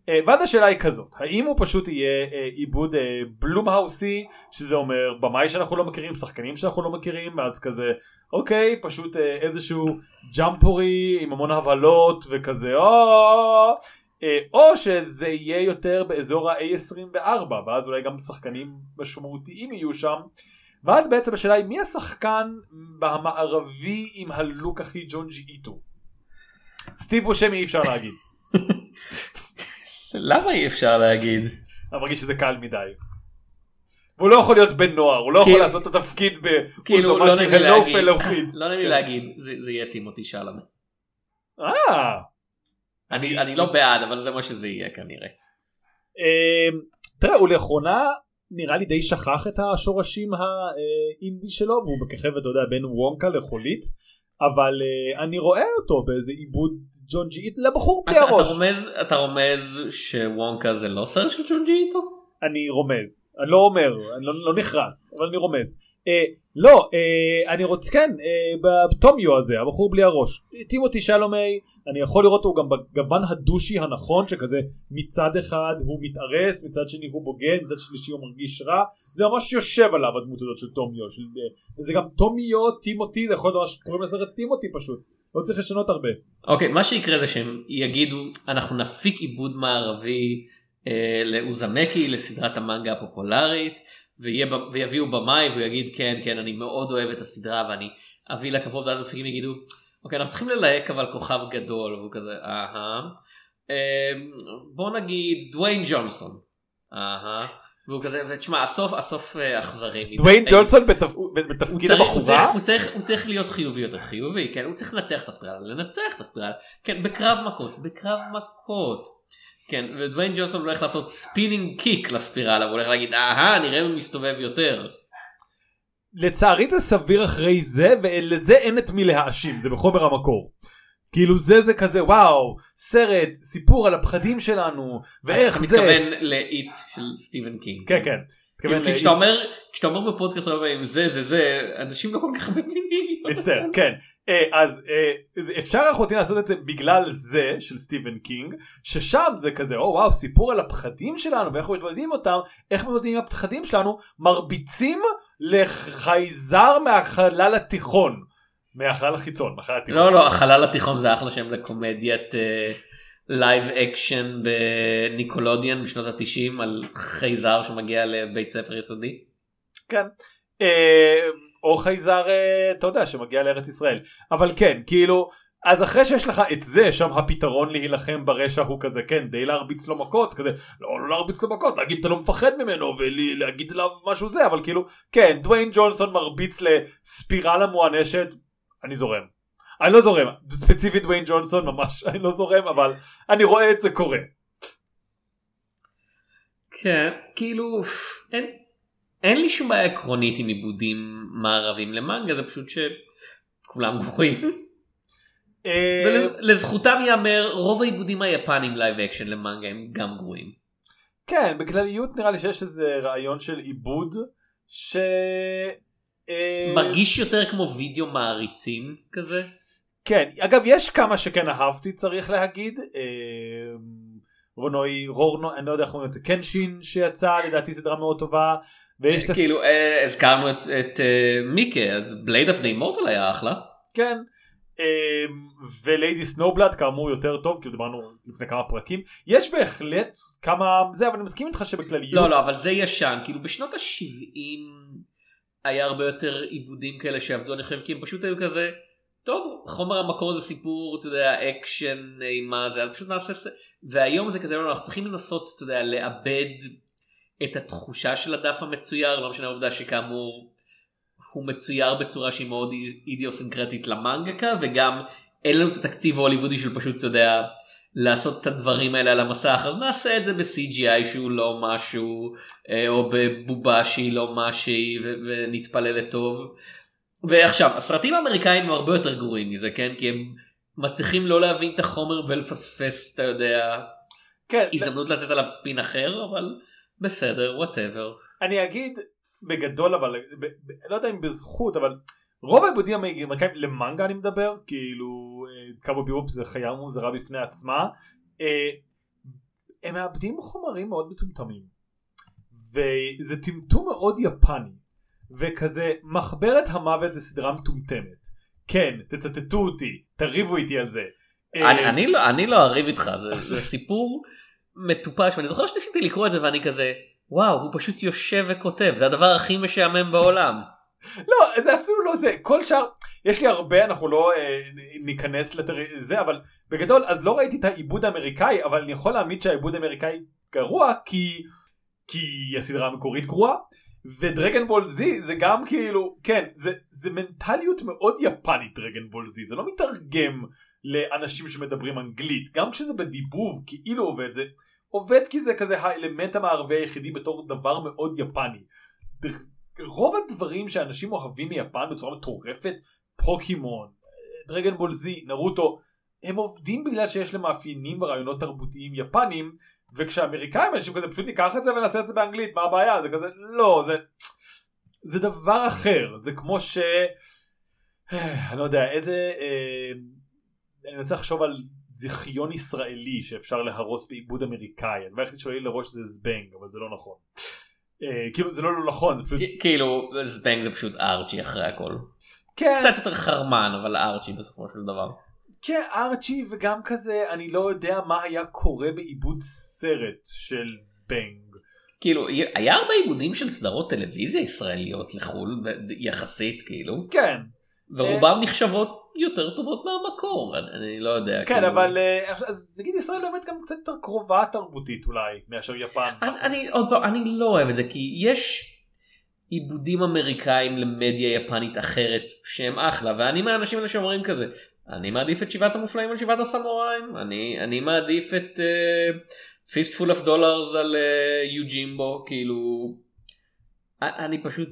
אה, ואז השאלה היא כזאת, האם הוא פשוט יהיה אה, עיבוד אה, בלומהאוסי, שזה אומר במאי שאנחנו לא מכירים, שחקנים שאנחנו לא מכירים, ואז כזה, אוקיי, פשוט איזשהו ג'אמפורי עם המון הבהלות וכזה, או... או שזה יהיה יותר באזור ה-A24 ואז אולי גם שחקנים משמעותיים יהיו שם ואז בעצם השאלה היא מי השחקן המערבי עם הלוק הכי ג'ון ג'י איטו סטיב בושמי אי אפשר להגיד. למה אי אפשר להגיד? אני מרגיש שזה קל מדי. והוא לא יכול להיות בן נוער, הוא לא יכול לעשות את התפקיד ב... כאילו לא נעים לי להגיד, לא נעים לי להגיד, זה יהיה טימותי שלום. אה. אני לא בעד אבל זה מה שזה יהיה כנראה. אמ, תראה הוא לאחרונה נראה לי די שכח את השורשים האינדי שלו והוא מככב אתה יודע בין וונקה לחולית אבל uh, אני רואה אותו באיזה עיבוד ג'ון ג'י איטו לבחור בלי הראש. אתה רומז, אתה רומז שוונקה זה לא סרט של ג'ון ג'י איטו? אני רומז, אני לא אומר, אני לא, לא נחרץ, אבל אני רומז. אה, לא, אה, אני רוצה, כן, אה, בטומיו הזה, הבחור בלי הראש. טימותי שלומי, אני יכול לראות אותו גם בגוון הדושי הנכון, שכזה מצד אחד הוא מתארס, מצד שני הוא בוגן, מצד שלישי הוא מרגיש רע, זה ממש יושב עליו הדמות הזאת של טומיו. של, זה גם טומיו, טימותי, זה יכול להיות ממש קוראים לסרט טימותי פשוט. לא צריך לשנות הרבה. אוקיי, מה שיקרה זה שהם יגידו, אנחנו נפיק עיבוד מערבי לאוזמקי, לסדרת המנגה הפופולרית. ויהיה, ויביאו במאי והוא יגיד כן כן אני מאוד אוהב את הסדרה ואני אביא לה כבוד ואז מפיקים יגידו אוקיי אנחנו צריכים ללהק אבל כוכב גדול והוא כזה אהה. אמ, בוא נגיד דוויין ג'ונסון. אהה. והוא כזה ותשמע הסוף הסוף אה, אכזרי דוויין ג'ונסון בתפקיד הבחורה? הוא צריך הוא צריך להיות חיובי יותר חיובי כן? הוא צריך לנצח את הספירלה לנצח את הספירלה כן בקרב מכות בקרב מכות כן, ודוויין ג'ונסון הולך לעשות spinning kick לספירלה, הוא הולך להגיד, אהה, נראה אם מסתובב יותר. לצערי זה סביר אחרי זה, ולזה אין את מי להאשים, זה בחומר המקור. כאילו זה זה כזה וואו סרט סיפור על הפחדים שלנו ואיך זה. אתה מתכוון ל It של סטיבן קינג. כן כן. כאילו, כשאתה אומר כשאתה אומר בפודקאסט הרבה פעמים זה זה זה אנשים לא כל כך מבינים. מצטער כן אה, אז אה, אפשר אחותי לעשות את זה בגלל זה של סטיבן קינג ששם זה כזה או וואו סיפור על הפחדים שלנו ואיך מתמודדים אותם איך מתמודדים עם הפחדים שלנו מרביצים לחייזר מהחלל התיכון. מהחלל החיצון, מהחלל התיכון. לא לא החלל התיכון זה אחלה שם לקומדיית. live action ב Nickelodeon בשנות התשעים על חייזר שמגיע לבית ספר יסודי. כן. אה, או חייזר אה, אתה יודע שמגיע לארץ ישראל אבל כן כאילו אז אחרי שיש לך את זה שם הפתרון להילחם ברשע הוא כזה כן די להרביץ לו מכות כזה לא, לא להרביץ לו מכות להגיד אתה לא מפחד ממנו ולהגיד עליו משהו זה אבל כאילו כן דוויין ג'ונסון מרביץ לספירלה מואנשת אני זורם. אני לא זורם, ספציפית דוויין ג'ונסון ממש, אני לא זורם, אבל אני רואה את זה קורה. כן, כאילו, אין, אין לי שום בעיה עקרונית עם עיבודים מערבים למנגה, זה פשוט שכולם גרועים. אה, ולזכותם ייאמר, רוב העיבודים היפנים live action למנגה הם גם גרועים. כן, בכלליות נראה לי שיש איזה רעיון של עיבוד, ש... אה, מרגיש יותר כמו וידאו מעריצים כזה. כן, אגב יש כמה שכן אהבתי צריך להגיד. אה, רונוי רורנו אני לא יודע איך אומרים את זה קנשין שיצא לדעתי סדרה מאוד טובה. ויש את כאילו אה, הזכרנו את, את uh, מיקה אז בלייד אף די מורטל היה אחלה. כן. וליידי סנובלד כאמור יותר טוב כי דיברנו לפני כמה פרקים יש בהחלט כמה זה אבל אני מסכים איתך שבכלליות לא לא אבל זה ישן כאילו בשנות ה-70 היה הרבה יותר עיבודים כאלה שעבדו אני חושב כי הם פשוט היו כזה טוב חומר המקור זה סיפור אתה יודע אקשן אימה זה פשוט נעשה והיום זה כזה לא אנחנו צריכים לנסות אתה יודע לאבד את התחושה של הדף המצויר לא משנה העובדה שכאמור הוא מצויר בצורה שהיא מאוד אידיוסינקרטית למנגקה וגם אין לנו את התקציב ההוליוודי של פשוט אתה יודע לעשות את הדברים האלה על המסך. אז נעשה את זה ב-CGI שהוא לא משהו אה, או בבובה שהיא לא משהי ונתפלל לטוב ועכשיו הסרטים האמריקאים הם הרבה יותר גרועים מזה כן? כי הם מצליחים לא להבין את החומר ולפספס אתה יודע כן, הזדמנות לתת עליו ספין אחר אבל בסדר whatever. אני אגיד בגדול אבל ב, ב, לא יודע אם בזכות אבל רוב העיבודים האמריקאים למנגה אני מדבר כאילו קאבו ביופ זה חיה מוזרה בפני עצמה אה, הם מאבדים חומרים מאוד מטומטמים. וזה טמטום מאוד יפני וכזה מחברת המוות זה סדרה מטומטמת כן תצטטו אותי תריבו איתי על זה. אה, אני, אני, לא, אני לא אריב איתך זה, זה סיפור מטופש ואני זוכר שניסיתי לקרוא את זה ואני כזה וואו הוא פשוט יושב וכותב זה הדבר הכי משעמם בעולם. לא זה אפילו לא זה כל שאר יש לי הרבה אנחנו לא אה, ניכנס לזה אבל בגדול אז לא ראיתי את העיבוד האמריקאי אבל אני יכול להעמיד שהעיבוד האמריקאי גרוע כי כי הסדרה המקורית גרועה ודרגן בול זי זה גם כאילו כן זה זה מנטליות מאוד יפנית דרגן בול זי זה לא מתרגם לאנשים שמדברים אנגלית גם כשזה בדיבוב כאילו עובד זה עובד כי זה כזה האלמנט המערבי היחידי בתור דבר מאוד יפני. רוב הדברים שאנשים אוהבים מיפן בצורה מטורפת פוקימון דרגן בול זי נרוטו הם עובדים בגלל שיש להם מאפיינים ורעיונות תרבותיים יפנים וכשאמריקאים אנשים כזה פשוט ניקח את זה ונעשה את זה באנגלית מה הבעיה זה כזה לא זה זה דבר אחר זה כמו ש... אני לא יודע איזה אה, אני מנסה לחשוב על זיכיון ישראלי שאפשר להרוס בעיבוד אמריקאי הדבר היחיד שעולה לי לראש זה זבנג אבל זה לא נכון. אה, כאילו זה לא לא נכון זה פשוט כאילו זבנג זה פשוט ארצ'י אחרי הכל. כן קצת יותר חרמן אבל ארצ'י בסופו של דבר. כן ארצ'י וגם כזה אני לא יודע מה היה קורה בעיבוד סרט של זבנג. כאילו היה הרבה עיבודים של סדרות טלוויזיה ישראליות לחו"ל יחסית כאילו כן ורובם נחשבות יותר טובות מהמקור אני, אני לא יודע כן כאילו... אבל אה, אז נגיד ישראל באמת גם קצת יותר קרובה תרבותית אולי מאשר יפן. אני, אני עוד פעם אני לא אוהב את זה כי יש עיבודים אמריקאים למדיה יפנית אחרת שהם אחלה ואני מהאנשים האלה שאומרים כזה אני מעדיף את שבעת המופלאים על שבעת הסמוראים. אני אני מעדיף את Fistful of Dollars על יוג'ימבו כאילו אני פשוט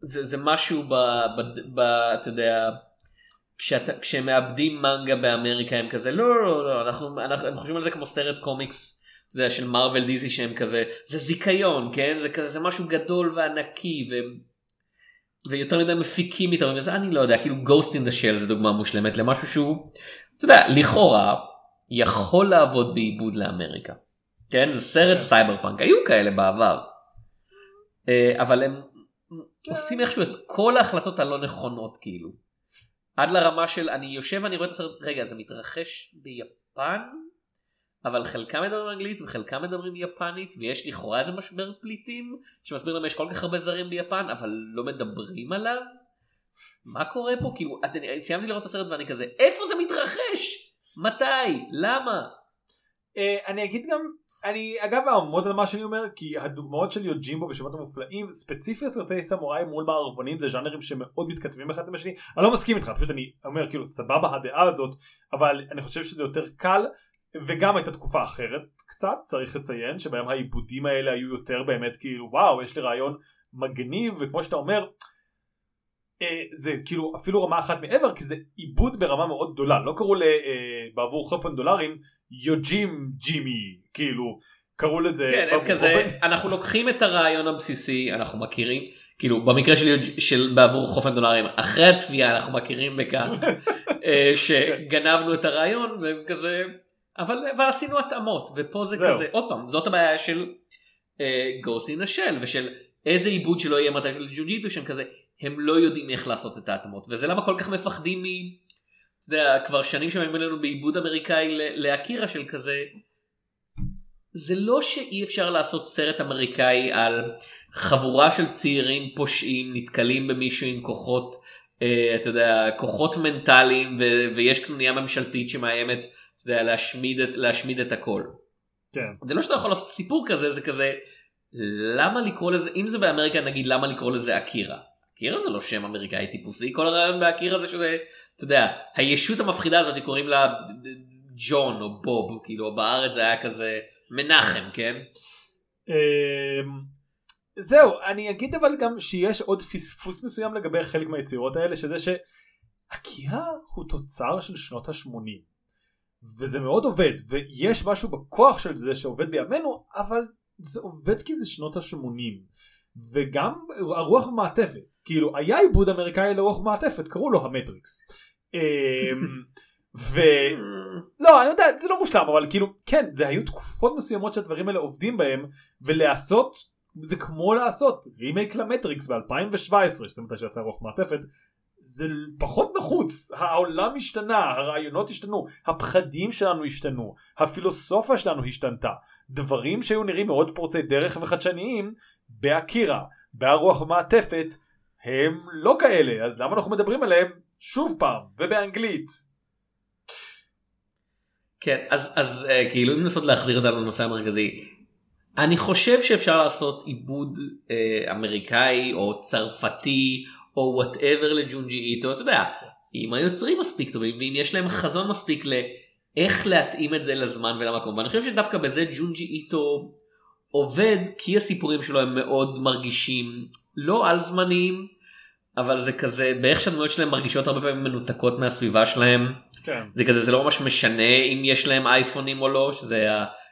זה, זה משהו ב, ב, ב... אתה יודע כשאת, כשהם מעבדים מנגה באמריקה הם כזה לא לא לא אנחנו, אנחנו הם חושבים על זה כמו סרט קומיקס אתה יודע, של Marvel DC שהם כזה זה זיכיון כן? זה כזה זה משהו גדול וענקי ו... ויותר מדי מפיקים מתערבים. לזה אני לא יודע כאילו Ghost in the Shell זה דוגמה מושלמת למשהו שהוא אתה יודע לכאורה יכול לעבוד בעיבוד לאמריקה. כן? זה סרט סייבר פאנק היו כאלה בעבר. אה, אבל הם עושים איכשהו את כל ההחלטות הלא נכונות כאילו. עד לרמה של אני יושב ואני רואה את הסרט רגע זה מתרחש ביפן אבל חלקם מדברים אנגלית וחלקם מדברים יפנית ויש לכאורה איזה משבר פליטים שמסביר למה יש כל כך הרבה זרים ביפן אבל לא מדברים עליו. מה קורה פה כאילו אני סיימתי לראות את הסרט ואני כזה איפה זה מתרחש מתי למה. Uh, אני אגיד גם אני אגב אעמוד על מה שאני אומר כי הדוגמאות של יוג'ימבו ושמות המופלאים ספציפית סרטי סמוראי מול מערבונים זה ז'אנרים שמאוד מתכתבים אחד עם השני אני לא מסכים איתך פשוט אני אומר כאילו סבבה הדעה הזאת אבל אני חושב שזה יותר קל וגם הייתה תקופה אחרת קצת צריך לציין שבהם העיבודים האלה היו יותר באמת כאילו וואו יש לי רעיון מגניב וכמו שאתה אומר אה, זה כאילו אפילו רמה אחת מעבר כי זה עיבוד ברמה מאוד גדולה. לא קראו ל... אה, בעבור חופן דולרים יוג'ים ג'ימי כאילו קראו לזה כן, כזה, אנחנו לוקחים את הרעיון הבסיסי אנחנו מכירים כאילו במקרה של, של בעבור חופן דולרים אחרי התביעה אנחנו מכירים בכך אה, שגנבנו את הרעיון וכזה אבל, אבל עשינו התאמות ופה זה זהו. כזה עוד פעם זאת הבעיה של גוסט אין השל ושל איזה עיבוד שלא יהיה מתי של ג'ו שהם כזה הם לא יודעים איך לעשות את ההתאמות וזה למה כל כך מפחדים מ... אתה יודע, כבר שנים שבאים אלינו בעיבוד אמריקאי לאקירה של כזה. זה לא שאי אפשר לעשות סרט אמריקאי על חבורה של צעירים פושעים נתקלים במישהו עם כוחות, אה, אתה יודע, כוחות מנטליים ו- ויש קנוניה ממשלתית שמאיימת, אתה יודע, להשמיד את, להשמיד את הכל. כן. זה לא שאתה יכול לעשות סיפור כזה, זה כזה, למה לקרוא לזה, אם זה באמריקה נגיד למה לקרוא לזה אקירה. אקירה זה לא שם אמריקאי טיפוסי, כל הרעיון באקירה זה שזה, אתה יודע, הישות המפחידה הזאת קוראים לה ג'ון או בוב, כאילו בארץ זה היה כזה מנחם, כן? אמ, זהו, אני אגיד אבל גם שיש עוד פספוס מסוים לגבי חלק מהיצירות האלה, שזה שאקירה הוא תוצר של שנות ה-80. וזה מאוד עובד, ויש משהו בכוח של זה שעובד בימינו, אבל זה עובד כי זה שנות ה-80. וגם הרוח במעטפת כאילו היה עיבוד אמריקאי לרוח במעטפת קראו לו המטריקס. אמ, ולא אני יודע זה לא מושלם אבל כאילו כן זה היו תקופות מסוימות שהדברים האלה עובדים בהם ולעשות זה כמו לעשות רימייק למטריקס ב2017 שזה מתי שיצא רוח מעטפת זה פחות נחוץ. העולם השתנה הרעיונות השתנו הפחדים שלנו השתנו הפילוסופיה שלנו השתנתה. דברים שהיו נראים מאוד פורצי דרך וחדשניים באקירה, בהרוח המעטפת, הם לא כאלה, אז למה אנחנו מדברים עליהם שוב פעם, ובאנגלית? כן, אז, אז uh, כאילו אם לנסות להחזיר אותנו לנושא המרכזי, אני חושב שאפשר לעשות עיבוד uh, אמריקאי או צרפתי או whatever לג'ונג'י איטו, אתה יודע, אם היוצרים מספיק טובים ואם יש להם חזון מספיק לאיך להתאים את זה לזמן ולמקום, ואני חושב שדווקא בזה ג'ונג'י איטו עובד כי הסיפורים שלו הם מאוד מרגישים לא על זמניים אבל זה כזה באיך שהדמויות שלהם מרגישות הרבה פעמים מנותקות מהסביבה שלהם כן. זה כזה זה לא ממש משנה אם יש להם אייפונים או לא שזה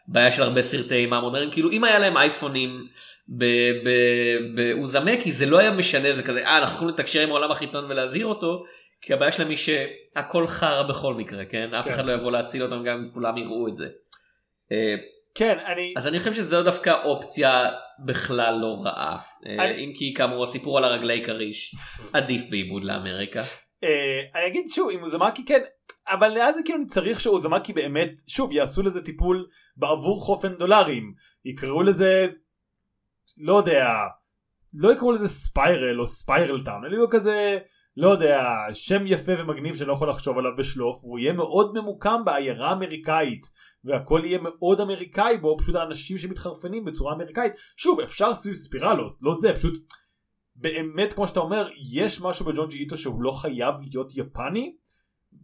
בעיה של הרבה סרטי אימה מודרניים כאילו אם היה להם אייפונים באוזמקי זה לא היה משנה זה כזה אה אנחנו יכולים לתקשר עם העולם החיצון ולהזהיר אותו כי הבעיה שלהם היא שהכל חרא בכל מקרה כן אף כן. אחד לא יבוא להציל אותם גם אם כולם יראו את זה. אה, כן, אני... אז אני חושב שזו דווקא אופציה בכלל לא רעה אה, אם כי כאמור הסיפור על הרגלי כריש עדיף בעיבוד לאמריקה. אה, אני אגיד שוב, עם אוזמקי כן, אבל אז זה כאילו אני צריך שאוזמקי באמת, שוב, יעשו לזה טיפול בעבור חופן דולרים. יקראו לזה, לא יודע, לא יקראו לזה ספיירל או ספיירל טאון, אלא יהיו כזה, לא יודע, שם יפה ומגניב שאני לא יכול לחשוב עליו בשלוף, והוא יהיה מאוד ממוקם בעיירה אמריקאית. והכל יהיה מאוד אמריקאי בו, פשוט האנשים שמתחרפנים בצורה אמריקאית. שוב, אפשר סביב ספירלות, לא זה, פשוט באמת כמו שאתה אומר יש משהו בג'ון ג'י איטו שהוא לא חייב להיות יפני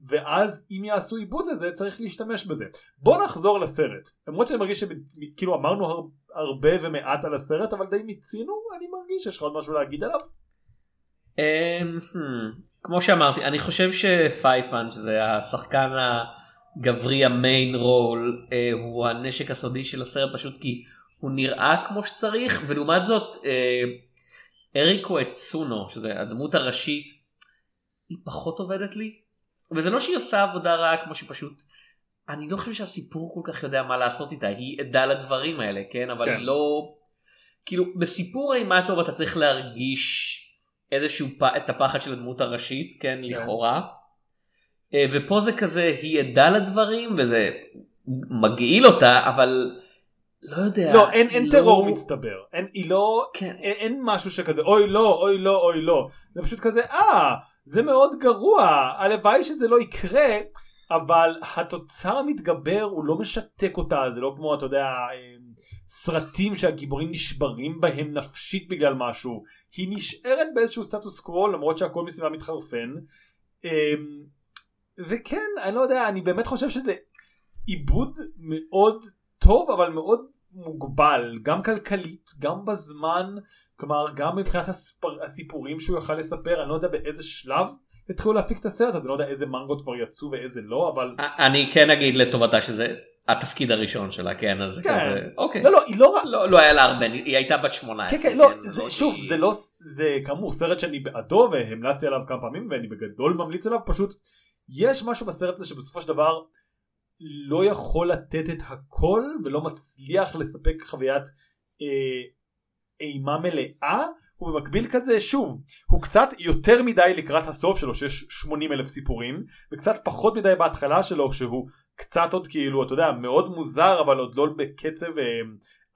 ואז אם יעשו עיבוד לזה צריך להשתמש בזה. בוא נחזור לסרט למרות שאני מרגיש שכאילו אמרנו הר, הרבה ומעט על הסרט אבל די מיצינו אני מרגיש שיש לך עוד משהו להגיד עליו. אמ, hmm, כמו שאמרתי אני חושב שפייפן שזה השחקן הגברי המיין רול אה, הוא הנשק הסודי של הסרט פשוט כי הוא נראה כמו שצריך ולעומת זאת אה, אריקו אצונו שזה הדמות הראשית היא פחות עובדת לי וזה לא שהיא עושה עבודה רעה כמו שפשוט אני לא חושב שהסיפור כל כך יודע מה לעשות איתה היא עדה לדברים האלה כן? אבל כן. לא כאילו בסיפור אימה טוב אתה צריך להרגיש איזשהו פ... את הפחד של הדמות הראשית כן לכאורה. אה, ופה זה כזה היא עדה לדברים וזה מגעיל אותה אבל לא יודע לא אין, אין לא- טרור מצטבר. אין, היא לא כן. אין, אין משהו שכזה אוי לא אוי לא אוי לא. זה פשוט כזה אה זה מאוד גרוע. הלוואי שזה לא יקרה אבל התוצר המתגבר הוא לא משתק אותה. זה לא כמו אתה יודע אה, סרטים שהגיבורים נשברים בהם נפשית בגלל משהו. היא נשארת באיזשהו סטטוס קוו למרות שהכל מסביבה מתחרפן. אה, וכן אני לא יודע אני באמת חושב שזה עיבוד מאוד טוב אבל מאוד מוגבל. גם כלכלית גם בזמן כלומר גם מבחינת הספר, הסיפורים שהוא יכל לספר אני לא יודע באיזה שלב התחילו להפיק את הסרט הזה לא יודע איזה מנגות כבר יצאו ואיזה לא אבל אני כן אגיד לטובתה שזה התפקיד הראשון שלה כן אז כן. כזה אוקיי לא לא היא לא לא, לא היה לה הרבה, היא הייתה בת 18. כן כן לא זה זה, לא שוב שהיא- זה לא זה כאמור סרט שאני בעדו והמלצתי עליו כמה פעמים ואני בגדול ממליץ עליו פשוט יש משהו בסרט הזה שבסופו של דבר לא יכול לתת את הכל ולא מצליח לספק חוויית אה, אימה מלאה הוא במקביל כזה שוב הוא קצת יותר מדי לקראת הסוף שלו שיש 80 אלף סיפורים וקצת פחות מדי בהתחלה שלו שהוא קצת עוד כאילו אתה יודע מאוד מוזר אבל עוד לא בקצב אה,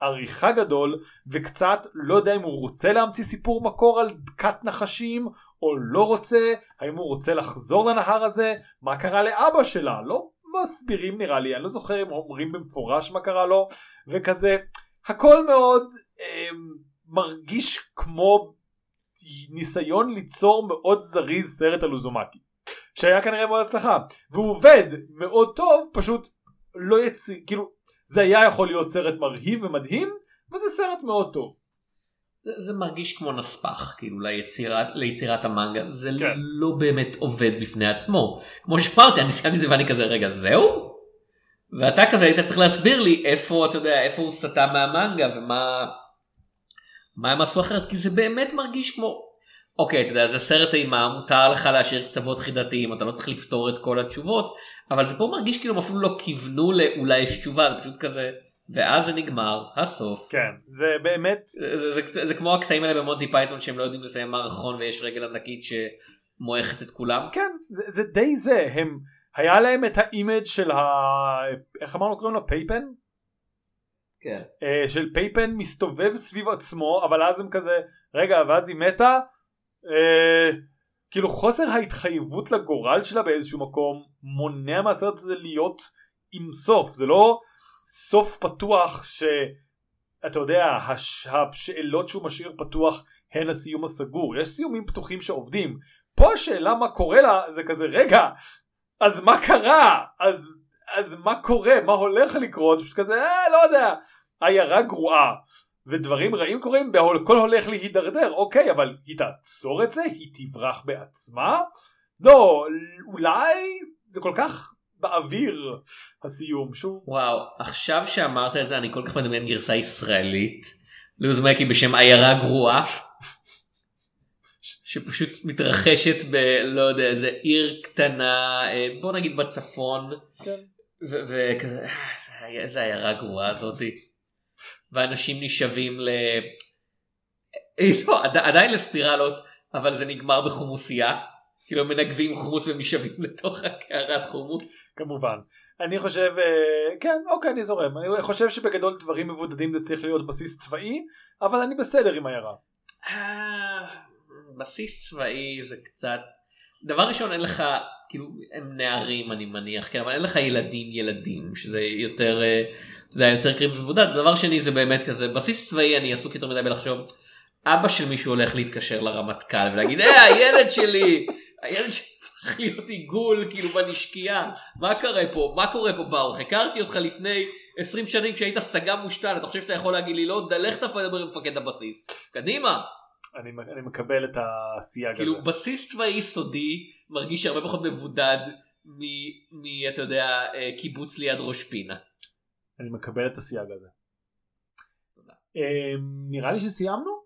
עריכה גדול וקצת לא יודע אם הוא רוצה להמציא סיפור מקור על כת נחשים או לא רוצה האם הוא רוצה לחזור לנהר הזה מה קרה לאבא שלה לא מסבירים נראה לי אני לא זוכר אם אומרים במפורש מה קרה לו וכזה הכל מאוד אה, מרגיש כמו ניסיון ליצור מאוד זריז סרט על אוזומקי שהיה כנראה מאוד הצלחה והוא עובד מאוד טוב פשוט לא יצא כאילו זה היה יכול להיות סרט מרהיב ומדהים וזה סרט מאוד טוב זה, זה מרגיש כמו נספח כאילו ליצירת, ליצירת המנגה זה כן. לא באמת עובד בפני עצמו כמו שאמרתי אני סיימתי את זה ואני כזה רגע זהו? ואתה כזה היית צריך להסביר לי איפה אתה יודע איפה הוא סטה מהמנגה ומה מה הם עשו אחרת כי זה באמת מרגיש כמו אוקיי אתה יודע זה סרט אימה מותר לך להשאיר קצוות חידתיים אתה לא צריך לפתור את כל התשובות אבל זה פה מרגיש כאילו הם אפילו לא כיוונו לאולי יש תשובה זה פשוט כזה ואז זה נגמר הסוף. כן זה באמת זה, זה, זה, זה כמו הקטעים האלה במונטי פייתון שהם לא יודעים לסיים מערכון ויש רגל ענקית שמועכת את כולם. כן זה, זה די זה הם היה להם את ה image של ה... איך אמרנו קוראים לו פייפן? כן. אה, של פייפן מסתובב סביב עצמו אבל אז הם כזה רגע ואז היא מתה? אה, כאילו חוסר ההתחייבות לגורל שלה באיזשהו מקום מונע מהסרט הזה להיות עם סוף. זה לא סוף פתוח שאתה יודע הש... השאלות שהוא משאיר פתוח הן הסיום הסגור. יש סיומים פתוחים שעובדים. פה השאלה מה קורה לה זה כזה רגע אז מה קרה? אז אז מה קורה מה הולך לקרות פשוט כזה אה, לא יודע עיירה גרועה ודברים רעים קורים והכל הולך להידרדר אוקיי אבל היא תעצור את זה היא תברח בעצמה לא אולי זה כל כך באוויר הסיום שהוא וואו, עכשיו שאמרת את זה אני כל כך מדמיין גרסה ישראלית. לוז מקי בשם עיירה גרועה. שפשוט מתרחשת ב... לא יודע, איזה עיר קטנה, אה, בוא נגיד בצפון. כן. וכזה, אה, איזה- עיירה גרועה זאתי. ואנשים נשאבים ל... אה, לא, עד- עדיין לספירלות, אבל זה נגמר בחומוסייה. כאילו מנגבים חומוס ונשאבים לתוך הקערת חומוס. כמובן. אני חושב, אה, כן, אוקיי, אני זורם. אני חושב שבגדול דברים מבודדים זה צריך להיות בסיס צבאי, אבל אני בסדר עם העיירה. אה, בסיס צבאי זה קצת דבר ראשון אין לך כאילו הם נערים אני מניח כן אבל אין לך ילדים ילדים שזה יותר אה, אתה יודע יותר קריב ומבודד. דבר שני זה באמת כזה בסיס צבאי אני עסוק יותר מדי בלחשוב אבא של מישהו הולך להתקשר לרמטכ"ל ולהגיד אה הילד שלי! הילד שלי הפך להיות עיגול כאילו בנשקייה. מה קורה פה? מה קורה פה ברוך? הכרתי אותך לפני 20 שנים כשהיית סג"ם מושתל. אתה חושב שאתה יכול להגיד לי לא לך תדבר עם מפקד הבסיס. קדימה. אני, אני מקבל את הסייג כאילו הזה. בסיס צבאי סודי מרגיש הרבה פחות מבודד מ... מ... אתה יודע אה, קיבוץ ליד ראש פינה. אני מקבל את הסייג הזה. תודה. אה, נראה לי שסיימנו?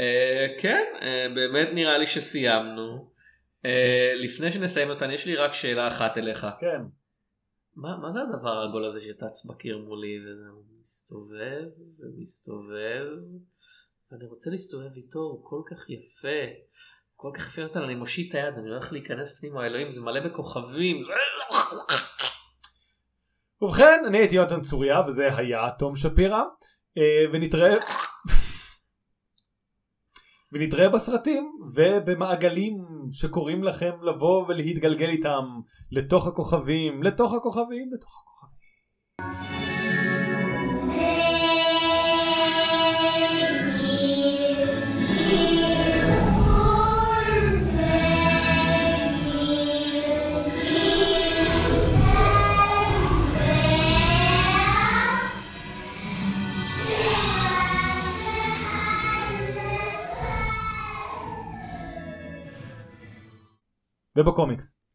אה, כן אה, באמת נראה לי שסיימנו. לפני שנסיים אותן יש לי רק שאלה אחת אליך. כן. מה, מה זה הדבר העגול הזה שטץ בקיר מולי וזה מסתובב ומסתובב ואני רוצה להסתובב איתו הוא כל כך יפה. כל כך יפה אותנו אני מושיט את היד אני הולך להיכנס פנימה אלוהים זה מלא בכוכבים. ובכן, אני הייתי יונתן צוריה וזה היה תום שפירא, אה, ונתראה... ונתראה בסרטים ובמעגלים שקוראים לכם לבוא ולהתגלגל איתם לתוך הכוכבים, לתוך הכוכבים, לתוך הכוכבים. ובקומיקס.